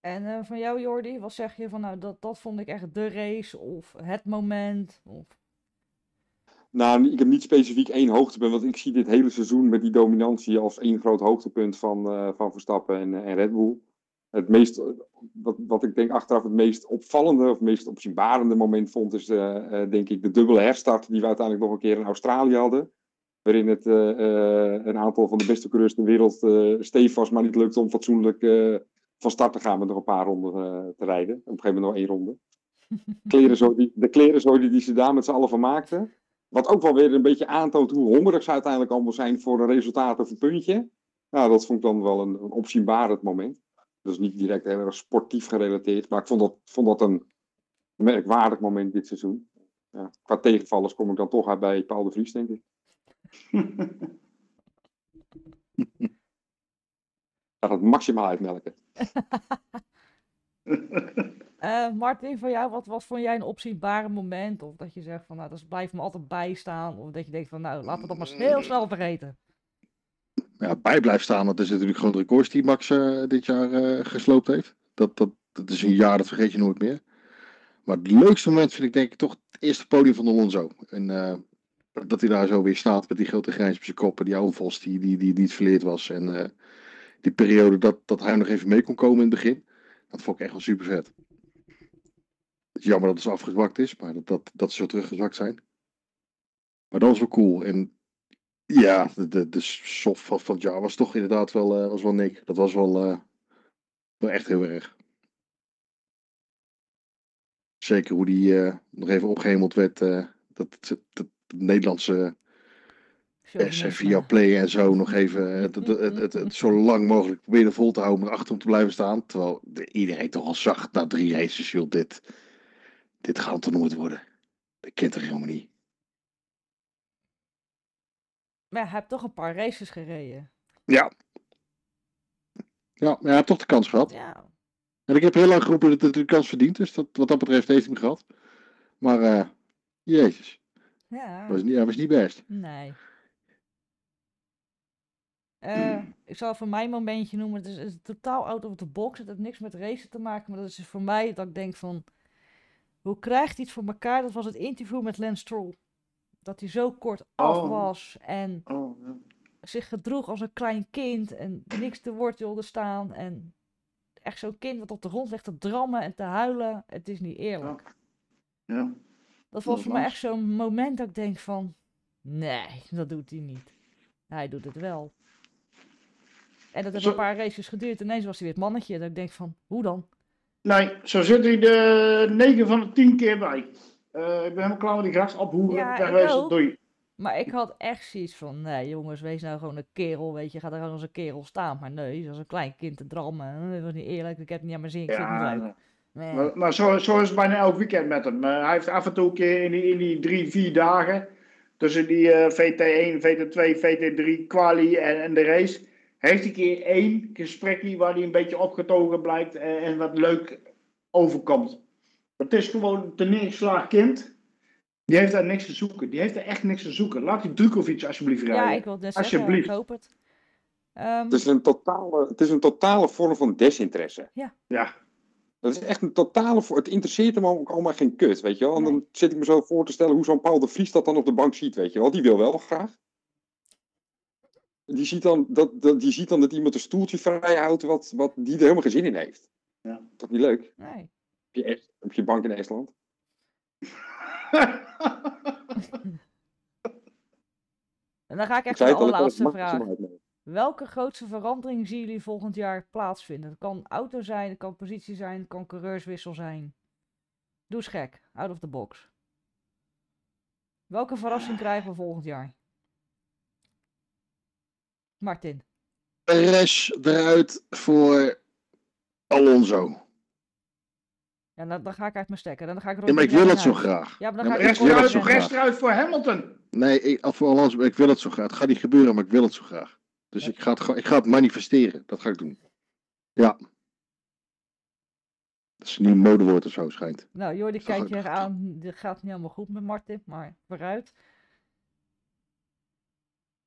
En eh, van jou, Jordi, wat zeg je van nou, dat, dat vond ik echt de race of het moment? Of... Nou, ik heb niet specifiek één hoogtepunt, want ik zie dit hele seizoen met die dominantie als één groot hoogtepunt van, eh, van Verstappen en, en Red Bull. Het meest, wat, wat ik denk achteraf het meest opvallende of meest opzienbarende moment vond, is eh, eh, denk ik de dubbele herstart die we uiteindelijk nog een keer in Australië hadden. Waarin het eh, een aantal van de beste coureurs ter wereld eh stevast maar niet lukte om fatsoenlijk van start te gaan met nog een paar ronden te rijden. Op een gegeven moment nog één ronde. Klerenzooi die, de klerenzooi die ze daar met z'n allen van maakten. Wat ook wel weer een beetje aantoont hoe hongerig ze uiteindelijk allemaal zijn voor een resultaat of een puntje. Nou, dat vond ik dan wel een, een opzienbarend moment. Dus niet direct heel erg sportief gerelateerd, maar ik vond dat, vond dat een merkwaardig moment dit seizoen. Ja, qua tegenvallers kom ik dan toch uit bij Paul de Vries, denk ik. Gaat het maximaal uitmelken. Eh, Martin, van jou, wat, wat vond jij een opzienbare moment? Of dat je zegt van nou, dat blijft me altijd bijstaan. Of dat je denkt van nou, laten we dat maar heel snel vergeten. Bij blijft staan. Dat is natuurlijk gewoon de records die Max eh, dit jaar eh, gesloopt heeft. Dat, dat, dat is een jaar, dat vergeet je nooit meer. Maar het leukste moment vind ik denk ik toch het eerste podium van Alonso. En eh, dat hij daar zo weer staat met die grote grijns op zijn kop. En die oude vos die, die, die niet verleerd was. En die periode dat, dat hij nog even mee kon komen in het begin. Dat vond ik echt wel super vet. Het is jammer dat het zo afgezwakt is. Maar dat, dat, dat ze zo teruggezakt zijn. Maar dat was wel cool. En ja, de, de, soft van, van het jaar was toch inderdaad wel, eh, was wel Nick. Dat was wel, eh, wel echt heel erg. Zeker hoe die eh, nog even opgehemeld werd. dat, dat, dat de Nederlandse en via Play en zo nog even het, het, het, het, het zo lang mogelijk proberen vol te houden. Maar achter hem te blijven staan. Terwijl de, iedereen toch al zag na drie races. Joh, dit, dit gaat toch nooit worden. Dat kent er helemaal niet. Maar ja, hij heeft toch een paar races gereden. Ja. Ja, maar hij heeft toch de kans gehad. Ja, En ik heb heel lang geroepen dat hij de kans verdient. Dus dat, wat dat betreft heeft hij hem gehad. Maar, eh, jezus. ja. Was niet, hij was niet best. Nee. Eh, ik zal even mijn momentje noemen. Het is, het is totaal out of the box. Het heeft niks met racen te maken. Maar dat is voor mij dat ik denk van... Hoe krijgt hij het voor elkaar? Dat was het interview met Lance Stroll. Dat hij zo kort af Oh. was. En Oh, zich gedroeg als een klein kind. En niks te woord wilde staan. En echt zo'n kind wat op de grond ligt te drammen en te huilen. Het is niet eerlijk. ja. Dat was voor mij echt zo'n moment dat ik denk van... Nee, dat doet hij niet. Hij doet het wel. En dat heeft Zo- een paar races geduurd. Ineens was hij weer het mannetje. Dat ik denk van, hoe dan? Nee, zo zit hij de 9 van de 10 keer bij. Eh, ik ben helemaal klaar met die gras ophoeren. Ja, wegwezen, doei. Maar ik had echt zoiets van, nee jongens, wees nou gewoon een kerel, weet je, ga er gewoon als een kerel staan. Maar nee, zoals een klein kind te drammen, dat was niet eerlijk, ik heb het niet aan mijn zin, ik Ja, niet leuk. nee. Nee. maar, maar zo, zo is het bijna elk weekend met hem. Eh, hij heeft af en toe een keer in die, in die drie, vier dagen, tussen die eh, VT1, VT2, VT3, quali en, en de race, heeft hij een keer één gesprekje waar hij een beetje opgetogen blijkt en, en wat leuk overkomt. Het is gewoon een neergeslagen kind. Die heeft daar niks te zoeken. Die heeft er echt niks te zoeken. Laat die Dukovic alsjeblieft rijden. Ja, ik wil zeggen, Alsjeblieft. ik hoop het. Ehm, Het is, een totale, het is een totale vorm van desinteresse. Ja. Dat is echt een totale... voor- Het interesseert hem ook allemaal geen kut, weet je wel. En Nee. dan zit ik me zo voor te stellen hoe zo'n Paul de Vries dat dan op de bank ziet, weet je wel. Die wil wel graag. Die ziet dan dat, dat, die ziet dan dat iemand een stoeltje vrij houdt wat, wat die er helemaal geen zin in heeft. Ja. Toch niet leuk? nee. Op je, Est- op je bank in Estland. En dan ga ik echt naar de allerlaatste vraag. Welke grootste verandering zien jullie volgend jaar plaatsvinden? Het kan auto zijn, het kan positie zijn, het kan coureurswissel zijn. Doe eens gek, out of the box. Welke verrassing krijgen we volgend jaar? Martin. Perez eruit voor Alonso. Ja, dan, dan ga ik uit mijn stekker. Dan ga ik Ja, maar ik wil het zo graag. Ja, maar dan Ja, ga maar ik ik Rest eruit, rest voor Hamilton. Nee, ik, voor Alonso, ik wil het zo graag. Het gaat niet gebeuren, maar ik wil het zo graag. Dus ik ga het, ik ga het manifesteren. Dat ga ik doen. Ja. Dat is nu een modewoord of zo schijnt. Nou, Jordi Zo kijkt je goed. aan. Dit gaat niet helemaal goed met Martin, maar vooruit.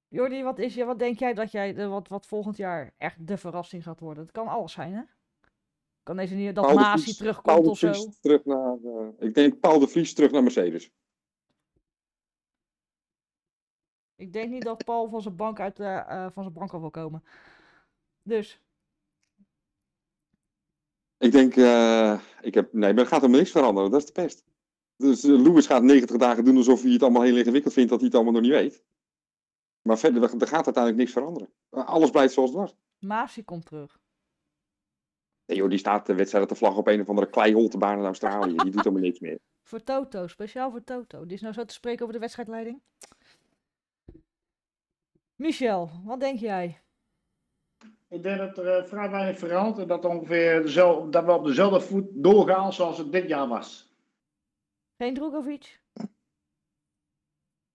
Jordi, wat, is je, wat denk jij dat jij, de- wat, wat volgend jaar echt de verrassing gaat worden? Het kan alles zijn, hè? Kan deze niet dat Paul de Masi Vries- terugkomt Paul de of zo? Vries terug naar... eh, ik denk Paul de Vries terug naar Mercedes. Ik denk niet dat Paul van zijn bank uit eh, eh, van zijn bank af wil komen. Dus, Ik denk, ik heb, nee, maar er gaat helemaal niks veranderen. Dat is de pest. Dus Lewis gaat 90 dagen doen alsof hij het allemaal heel ingewikkeld vindt, dat hij het allemaal nog niet weet. Maar verder, er gaat uiteindelijk niks veranderen. Alles blijft zoals het was. Masi komt terug. Nee joh, die staat de wedstrijd te vlag op een of andere kleiholtebaan in Australië. Die doet helemaal niks meer. Voor Toto, speciaal voor Toto. Die is nou zo te spreken over de wedstrijdleiding. Michel, wat denk jij? Ik denk dat er eh, vrij weinig verandert en dat, ongeveer dezelfde, dat we op dezelfde voet doorgaan zoals het dit jaar was. Geen Drogovic?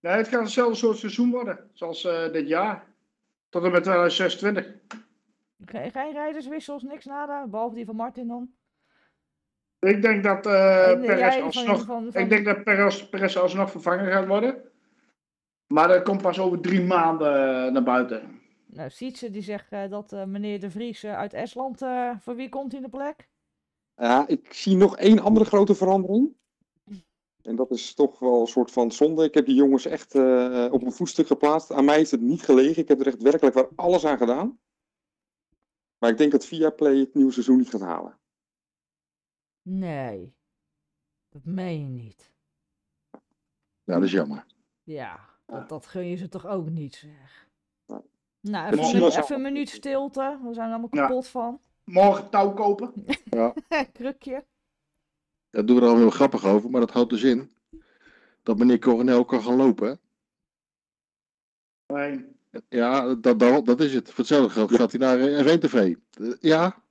Nee, het gaat hetzelfde soort seizoen worden zoals eh, dit jaar. Tot en met 2026. Geen, geen rijderswissels, niks nada, behalve die van Martin dan? Ik denk dat eh eh, Perez alsnog, van- van- ik denk dat Perez, Perez alsnog vervangen gaat worden. Maar dat komt pas over drie maanden eh, naar buiten. Nou, Sietse die zegt eh, dat eh, meneer De Vries uit Estland, eh, voor wie komt hij in de plek? Ja, ik zie nog één andere grote verandering. En dat is toch wel een soort van zonde. Ik heb die jongens echt eh, op een voetstuk geplaatst. Aan mij is het niet gelegen. Ik heb er echt werkelijk waar alles aan gedaan. Maar ik denk dat Viaplay het nieuwe seizoen niet gaat halen. Nee, dat meen je niet. Ja, dat is jammer. Ja, dat, dat gun je ze toch ook niet, zeg. Nou, Dat even, een, even een minuut stilte. We zijn er allemaal Ja. kapot van. Morgen touw kopen. Krukje. Daar doen we er al heel grappig over, maar dat houdt dus in dat meneer Coronel kan gaan lopen. hè? Nee. Ja, dat, dat, dat is het. Voor hetzelfde geld gaat hij naar eh, F1 TV. Eh, Ja,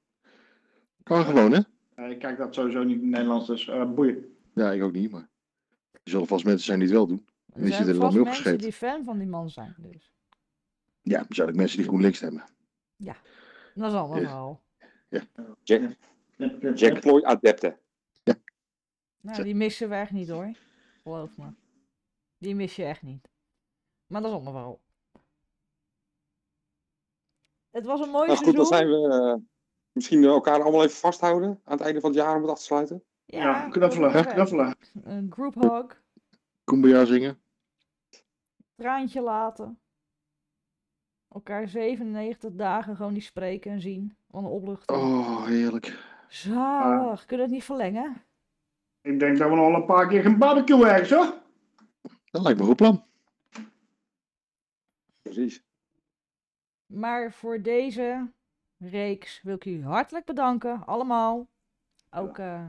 kan gewoon hè? Eh, Ik kijk dat sowieso niet in het Nederlands, dus eh, boeien. Ja, ik ook niet, maar er zullen vast mensen zijn die het wel doen. Er Die zijn zitten er vast dan mensen opgeschreven. die fan van die man zijn, dus. Ja, er zijn ook mensen die GroenLinks stemmen. Dat is allemaal Ja. wel. Jack, Jack Ploy adepten. Nou, die missen we echt niet hoor. Geloof me. Die mis je echt niet. Maar dat is allemaal wel. Het was een mooi Nou goed, dan seizoen. zijn we eh, misschien elkaar allemaal even vasthouden aan het einde van het jaar om het af te sluiten. Ja, knuffelen, knuffelen. Een group hug. Kumbaya zingen. Traantje laten. Elkaar 97 dagen gewoon niet spreken en zien. Van de opluchting. Oh, heerlijk. Zalig. Kunnen we het niet verlengen? Ik denk dat we nog wel een paar keer gaan barbecue ergens hoor. Dat lijkt me een goed plan. Precies. Maar voor deze reeks wil ik u hartelijk bedanken. Allemaal. Ook eh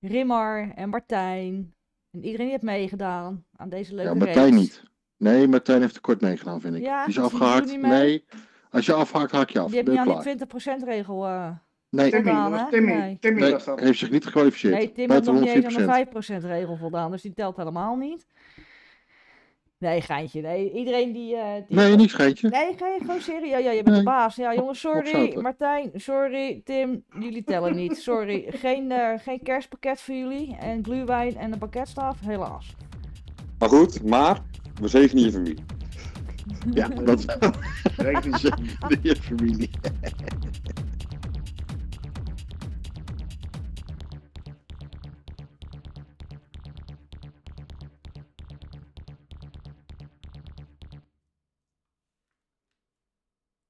Rimmar en Martijn. En iedereen die heeft meegedaan aan deze leuke Ja, Martijn niet. Nee, Martijn heeft tekort meegedaan, vind ik. Ja, die is afgehaakt. Nee, als je afhaakt, haak je af. Die heeft Ben niet je aan die 20% regel. eh Nee, Timmy, hè? was Timmy. Nee. Timmy nee was dat. heeft zich niet gekwalificeerd. nee, Tim heeft nog niet eens aan 104%. de 5% regel voldaan. Dus die telt helemaal niet. Nee, geintje. Nee, iedereen die... eh, die Nee, niks geintje. Nee, ga je gewoon serieus. Ja, je bent de baas. Ja, jongens, sorry. Martijn, sorry. Tim, jullie tellen niet. Sorry. Geen, eh, geen kerstpakket voor jullie. En gluwijn en een pakketstaf. Helaas. Maar goed, maar we zegenen je familie. Ja, dat is je familie.